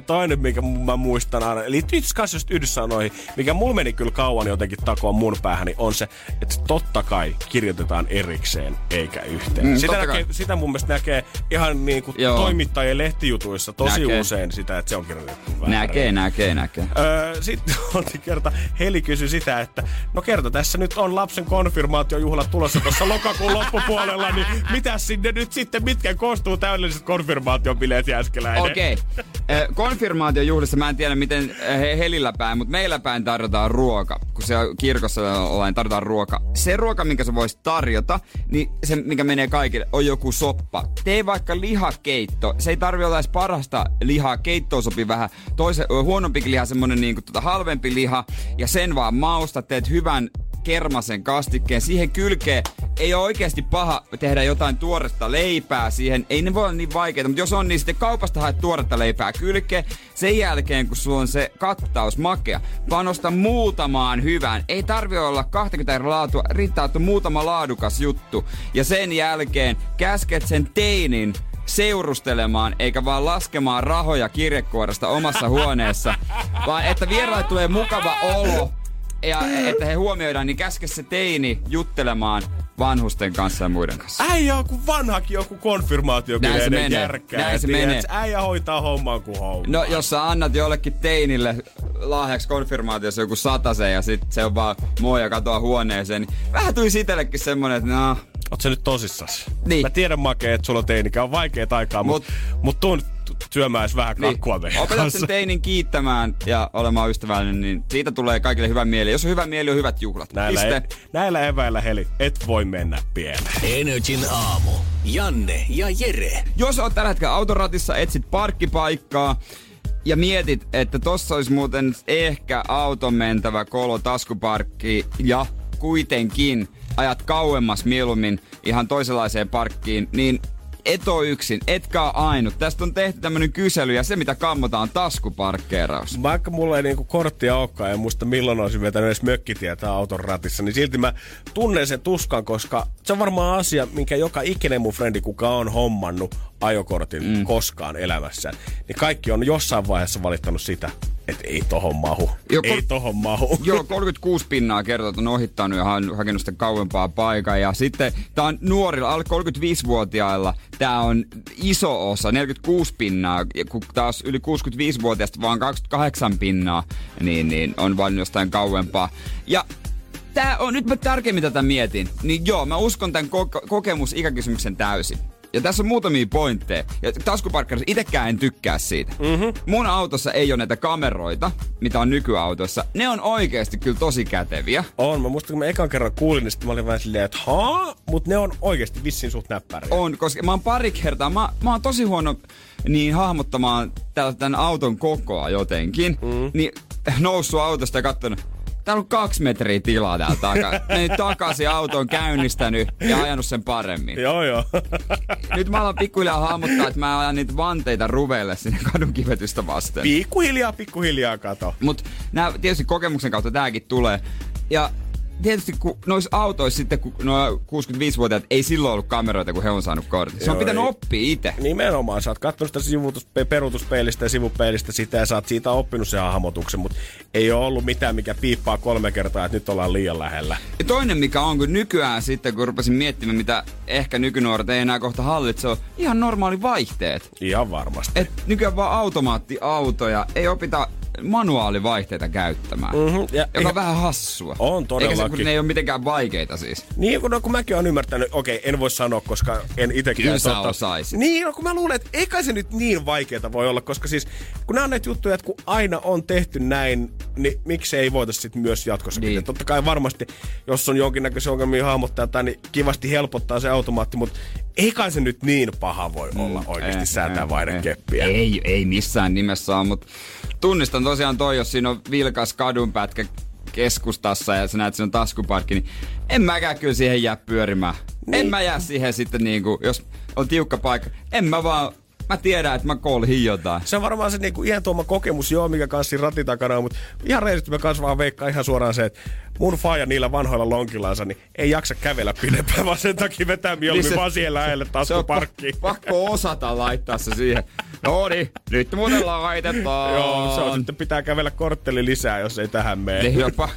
Toinen, mikä mä muistan aina, liittyy itse asiassa just yhdyssanoihin, mikä mulla meni kyllä kauan jotenkin takoa mun päähäni, on se, että totta kai kirjoitetaan erikseen eikä yhteen. Mm, sitä, näkee, sitä mun mielestä näkee ihan niin kuin Joo. toimittajien lehtijutuissa tosi Näkee. usein sitä, että se on kirjoitettu väärin. näkee, näkee, näkee. Öö, sitten oltiin kerta, Heli kysyi sitä, että no kerta tässä nyt on lapsen konfirmaatiojuhlat tulossa tuossa lokakuun loppupuolella, niin mitä sinne nyt sitten, mitkä koostuu täydelliset konfirmaatiobileet Jääskeläinen? Okei. Okay. Konfirmaatiojuhlissa mä en tiedä miten he helillä päin, mutta meillä päin tarjotaan ruoka. Kun se on kirkossa ollaan, tarjotaan ruoka. Se ruoka, minkä sä voisit tarjota, niin se, mikä menee kaikille, on joku soppa. Tee vaikka lihakeitto. Se ei tarvi olla edes parasta lihaa. Keittoon sopii vähän toisen, huonompikin liha, semmonen niinku tota halvempi liha. Ja sen vaan mausta, teet hyvän kermasen kastikkeen. Siihen kylkeen ei ole oikeasti paha tehdä jotain tuoretta leipää siihen. Ei ne voi olla niin vaikeita, mutta jos on, niin sitten kaupasta haet tuoretta leipää kylkeen. Sen jälkeen, kun sulla on se kattaus makea, panosta muutamaan hyvään. Ei tarvi olla 20 eri laatua, riittää, että muutama laadukas juttu. Ja sen jälkeen käsket sen teinin seurustelemaan, eikä vaan laskemaan rahoja kirjekuoresta omassa huoneessa, vaan että vieraille tulee mukava olo ja että he huomioidaan, niin käske se teini juttelemaan vanhusten kanssa ja muiden kanssa. Äijä on kuin vanhakin joku Näin se menee. järkkää. Näin se tiedät, menee. Äijä hoitaa homman kuin homma. No, jos sä annat jollekin teinille lahjaksi konfirmaatiossa joku satasen ja sit se on vaan moi ja katoa huoneeseen, niin vähän tuli itellekin semmonen, että no, Oot sä nyt tosissas? Niin. Mä tiedän Make, että sulla on teinikä, on vaikeet aikaa, mut, Mut- mut tuun t- syömään edes vähän niin, kakkua meidän opetat kanssa. sen teinin kiittämään ja olemaan ystävällinen, niin siitä tulee kaikille hyvä mieli. Jos on hyvä mieli, on hyvät juhlat. Näillä, Piste. e- näillä eväillä, Heli, et voi mennä pieleen. Energin aamu. Janne ja Jere. Jos oot tällä hetkellä autoratissa, etsit parkkipaikkaa ja mietit, että tossa olisi muuten ehkä auton mentävä kolo taskuparkki ja kuitenkin ajat kauemmas mieluummin ihan toisenlaiseen parkkiin, niin et oo yksin, etkä ainut. Tästä on tehty tämmönen kysely ja se mitä kammotaan on taskuparkkeeraus. Vaikka mulla ei niinku korttia olekaan ja muista milloin olisin vetänyt edes mökkitietä auton ratissa, niin silti mä tunnen sen tuskan, koska se on varmaan asia, minkä joka ikinen mun frendi, kuka on hommannut ajokortin mm. koskaan elämässään, niin kaikki on jossain vaiheessa valittanut sitä, että ei tohon mahu. Joko- Ei tohon mahu. Joo, 36 pinnaa kertoo, että on ohittanut ja han- hakenut sitä kauempaa paikan. Ja sitten tää on nuorilla, alle 35-vuotiailla, tää on iso osa, 46 pinnaa. Ja kun taas yli 65-vuotiaista vaan 28 pinnaa, niin, niin on valinnut jostain kauempaa. Ja tää on, nyt mä tarkemmin tätä mietin, niin joo, mä uskon tämän ko- kokemus ikäkysymyksen täysin. Ja tässä on muutamia pointteja. Ja taskuparkkerissa itekään en tykkää siitä. Mm-hmm. Mun autossa ei ole näitä kameroita, mitä on nykyautossa. Ne on oikeasti kyllä tosi käteviä. On, mä muistan, kun mä ekan kerran kuulin, niin mä olin vähän silleen, että haa, mut ne on oikeasti vissiin suht näppäriä. On, koska mä oon pari kertaa, mä, mä oon tosi huono niin hahmottamaan tämän auton kokoa jotenkin. Mm. Niin noussut autosta ja katsonut, Täällä on kaksi metriä tilaa täällä takaa. Mennyt takaisin auton käynnistänyt ja ajanut sen paremmin. Joo, joo. Nyt mä alan pikkuhiljaa hahmottaa, että mä ajan niitä vanteita ruveille sinne kadun kivetystä vasten. pikkuhiljaa, pikkuhiljaa kato. Mutta nää tietysti kokemuksen kautta tääkin tulee. Ja tietysti kun noissa autoissa sitten, kun nuo 65-vuotiaat ei silloin ollut kameroita, kun he on saanut kortin. Se on pitänyt ei. oppia itse. Nimenomaan, sä oot katsonut sitä sivutus, pe- peruutuspeilistä ja sivupeilistä sitä ja sä oot siitä oppinut sen hahmotuksen, mutta ei ole ollut mitään, mikä piippaa kolme kertaa, että nyt ollaan liian lähellä. Ja toinen mikä on, kun nykyään sitten, kun rupesin miettimään, mitä ehkä nykynuoret ei enää kohta hallitse, on ihan normaali vaihteet. Ihan varmasti. Et nykyään vaan automaattiautoja, ei opita manuaalivaihteita käyttämään. Mhm, ja- joka ja- on vähän hassua. On Eikä se, kun todellakin. ne ei ole mitenkään vaikeita siis. Niin, kun, no, kun mäkin olen ymmärtänyt, okei, en voi sanoa, koska en itsekään... Kyllä sä osaisit. Niin, no, kun mä luulen, että eikä se nyt niin vaikeeta voi olla, koska siis kun nämä on näitä juttuja, että kun aina on tehty näin, niin miksi ei voitaisiin sitten myös jatkossakin. Niin. Niin. Totta kai varmasti, jos on jonkinnäköisiä ongelmia hahmottaa jotain, niin kivasti helpottaa se automaatti, mutta ei kai se nyt niin paha voi olla oikeasti Eh, säätää eh, vaihdekeppiä. eh. Ei, ei missään nimessä ole, mutta tunnistan tosiaan toi, jos siinä on vilkas kadunpätkä keskustassa ja sä näet, on taskuparkki, niin en mäkään kyllä siihen jää pyörimään. Niin. En mä jää siihen sitten niinku, jos on tiukka paikka. En mä vaan mä tiedän, että mä kolhin jotain. Se on varmaan se niinku ihan tuoma kokemus, joo, mikä kanssa ratin takana on, mutta ihan reilisti mä kanssa vaan veikkaan ihan suoraan se, että mun faija niillä vanhoilla lonkillansa, niin ei jaksa kävellä pidempään, vaan sen takia vetää mieluummin Niin se- vaan siihen lähelle taskuparkkiin. pa- pakko osata laittaa se siihen. No niin, nyt muuten laitetaan. Joo, se on sitten pitää kävellä kortteli lisää, jos ei tähän mene. Niin jopa.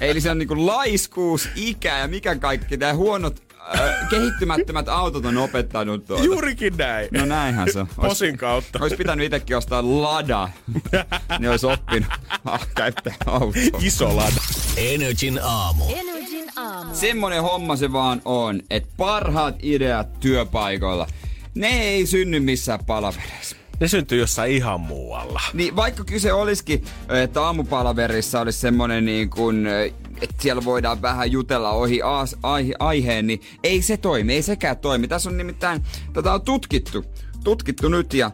Eli se on niinku laiskuus, ikä ja mikä kaikki. Tää huonot, äh, kehittymättömät autot on opettanut tuota. Juurikin näin. No näinhän se on. Ois- Posin kautta. Olisi pitänyt itsekin ostaa Lada. niin olisi oppinut ah, käyttää autoa. Iso lada. Energin aamu. Energin aamu. Semmonen homma se vaan on, että parhaat ideat työpaikoilla, ne ei synny missään palaverissa. Ne syntyy jossain ihan muualla. Niin vaikka kyse olisikin, että aamupalaverissa olisi semmonen niin kuin, että siellä voidaan vähän jutella ohi aas, aihe, aiheen, niin ei se toimi, ei sekään toimi. Tässä on nimittäin, tätä on tutkittu, tutkittu nyt ja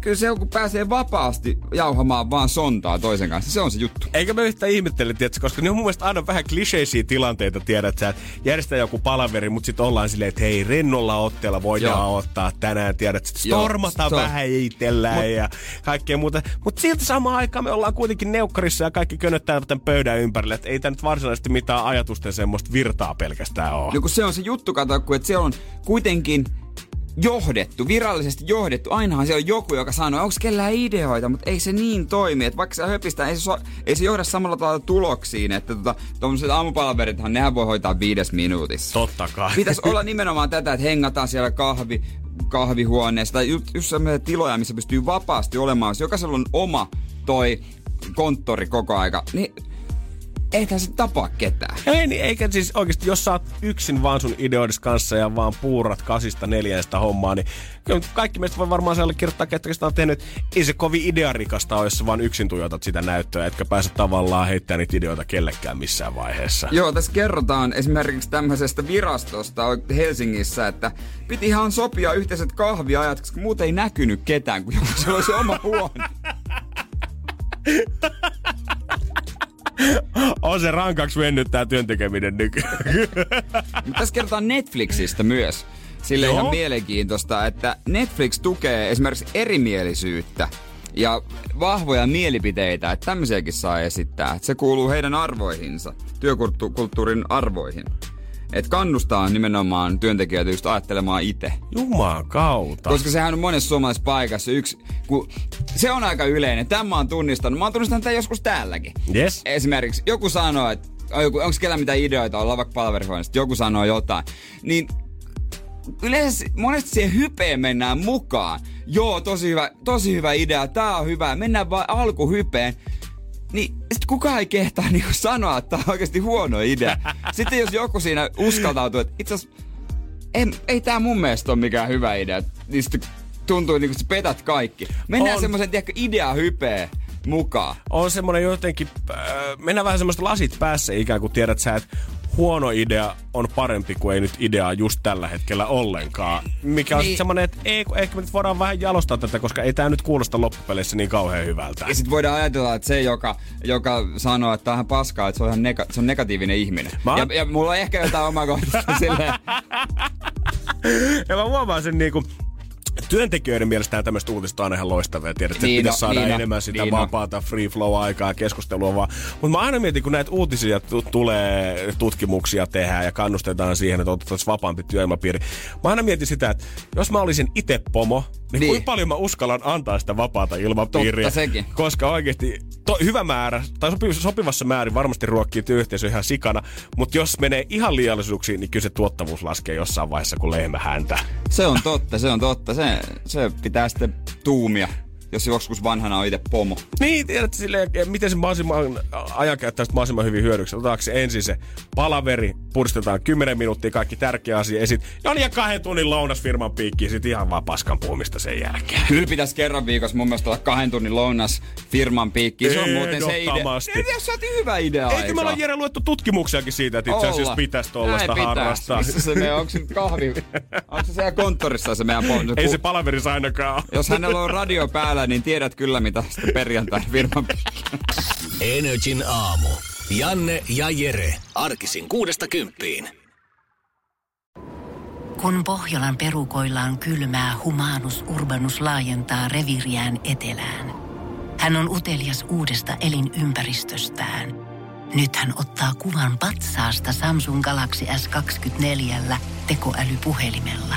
kyllä se on, kun pääsee vapaasti jauhamaan vaan sontaa toisen kanssa, se on se juttu. Eikä me yhtään ihmettele, tiedätkö, koska ne on mun mielestä aina vähän kliseisiä tilanteita, tiedät sä, että järjestää joku palaveri, mutta sitten ollaan silleen, että hei, rennolla otteella voidaan Joo. ottaa tänään, tiedät, että Joo, stormata on- vähän itellään Mut- ja kaikkea muuta. Mutta silti samaan aikaan me ollaan kuitenkin neukkarissa ja kaikki könöttää tämän pöydän ympärille, että ei tämä nyt varsinaisesti mitään ajatusten semmoista virtaa pelkästään ole. No kun se on se juttu, kato, kun että se on kuitenkin johdettu, virallisesti johdettu. Ainahan siellä on joku, joka sanoo, onko kellään ideoita, mutta ei se niin toimi. Että vaikka se höpistää, ei se, so, ei se johda samalla tavalla tuloksiin. Että tota, tuommoiset aamupalaverithan, nehän voi hoitaa viides minuutissa. Totta kai. Pitäisi olla nimenomaan tätä, että hengataan siellä kahvi, kahvihuoneessa tai just, just sellaisia tiloja, missä pystyy vapaasti olemaan. Jos jokaisella on oma toi konttori koko aika, niin eihän se tapaa ketään. Ei, niin, eikä siis oikeasti, jos sä oot yksin vaan sun ideoides kanssa ja vaan puurat kasista neljään sitä hommaa, niin kyllä kaikki meistä voi varmaan siellä kirjoittaa, ketkä sitä on tehnyt. Ei se kovin idearikasta ole, jos sä vaan yksin tuijotat sitä näyttöä, etkä pääse tavallaan heittämään niitä ideoita kellekään missään vaiheessa. Joo, tässä kerrotaan esimerkiksi tämmöisestä virastosta Helsingissä, että piti ihan sopia yhteiset kahviajat, koska muuten ei näkynyt ketään, kun jokaisella olisi oma huone. On se rankaksi mennyt tää työntekeminen nykyään. Tässä kerrotaan Netflixistä myös. Sille Joo. ihan mielenkiintoista, että Netflix tukee esimerkiksi erimielisyyttä ja vahvoja mielipiteitä, että tämmöisiäkin saa esittää. Että se kuuluu heidän arvoihinsa, työkulttuurin arvoihin. Että kannustaa nimenomaan työntekijöitä just ajattelemaan itse. Juman kautta. Koska sehän on monessa suomalaisessa paikassa yksi, kun se on aika yleinen. Tämä mä oon tunnistanut. Mä oon tunnistanut tämän joskus täälläkin. Yes. Esimerkiksi joku sanoo, että onko kellään mitään ideoita, ollaan vaikka palverihuoneessa, joku sanoo jotain. Niin yleensä monesti siihen hypeen mennään mukaan. Joo, tosi hyvä, tosi hyvä idea, tää on hyvä, mennään vaan alkuhypeen. Niin sit kukaan ei kehtaa niinku sanoa, että tää on oikeasti huono idea. Sitten jos joku siinä uskaltautuu, että itse asiassa ei, ei tää mun mielestä ole mikään hyvä idea. Niin sitten tuntuu niinku, että sä petät kaikki. Mennään On. semmoisen, tiedätkö, idea hypeen mukaan. on semmoinen jotenkin, äh, mennään vähän semmoista lasit päässä ikään kuin tiedät sä, että huono idea on parempi kuin ei nyt ideaa just tällä hetkellä ollenkaan. Mikä on Niin. semmoinen, että ei, ehkä me nyt voidaan vähän jalostaa tätä, koska ei tämä nyt kuulosta loppupeleissä niin kauhean hyvältä. Ja sitten voidaan ajatella, että se, joka, joka sanoo, että tämä on ihan paskaa, että se on, ihan nega- se on negatiivinen ihminen. Mä Ja, ja, mulla on ehkä jotain omakohtaista silleen. Ja mä huomaan sen niinku, työntekijöiden mielestä tämmöistä uutista on ihan loistavia. Tiedät, että Niin niin no, pitäisi saada niin no, enemmän sitä niin no. vapaata free flow aikaa ja keskustelua vaan. Mutta mä aina mietin, kun näitä uutisia tu- tulee, tutkimuksia tehdään ja kannustetaan siihen, että otettaisiin vapaampi työilmapiiri. Mä aina mietin sitä, että jos mä olisin itse pomo, niin, Niin. niin. kuinka paljon mä uskallan antaa sitä vapaata ilmapiiriä. Totta sekin. Koska oikeasti to, hyvä määrä, tai sopi, sopivassa määrin varmasti ruokkii työyhteisö ihan sikana, mutta jos menee ihan liiallisuuksiin, niin kyllä se tuottavuus laskee jossain vaiheessa kuin lehmä häntä. Se on totta, se on totta. Se, se pitää sitten tuumia, jos joskus vanhana on itse pomo. Niin, tiedät silleen, miten se mahdollisimman ajan käyttää sitä mahdollisimman hyvin hyödyksi. Otetaanko se ensin se palaveri, puristetaan 10 minuuttia kaikki tärkeä asia, ja sit ja niin ja kahden tunnin lounas firman piikkiin, sit ihan vaan paskan puhumista sen jälkeen. Kyllä pitäisi kerran viikossa mun mielestä olla kahden tunnin lounas firman piikki. Se on muuten se idea. Ei, Jos saatiin hyvä idea Eikö me ollaan Jere luettu tutkimuksiakin siitä, että itse asiassa Olla. pitäisi pitäis. harrastaa. Missä se meidän, onko se kahvi? Onko se siellä konttorissa se meidän pon? Ei se palaveris ainakaan. Jos hänellä on radio päällä, niin tiedät kyllä, mitä sitten perjantai firman Energin aamu. Janne ja Jere. Arkisin kuudesta kymppiin. Kun Pohjolan perukoillaan kylmää, humanus urbanus laajentaa reviriään etelään. Hän on utelias uudesta elinympäristöstään. Nyt hän ottaa kuvan patsaasta Samsung Galaxy S24 tekoälypuhelimella.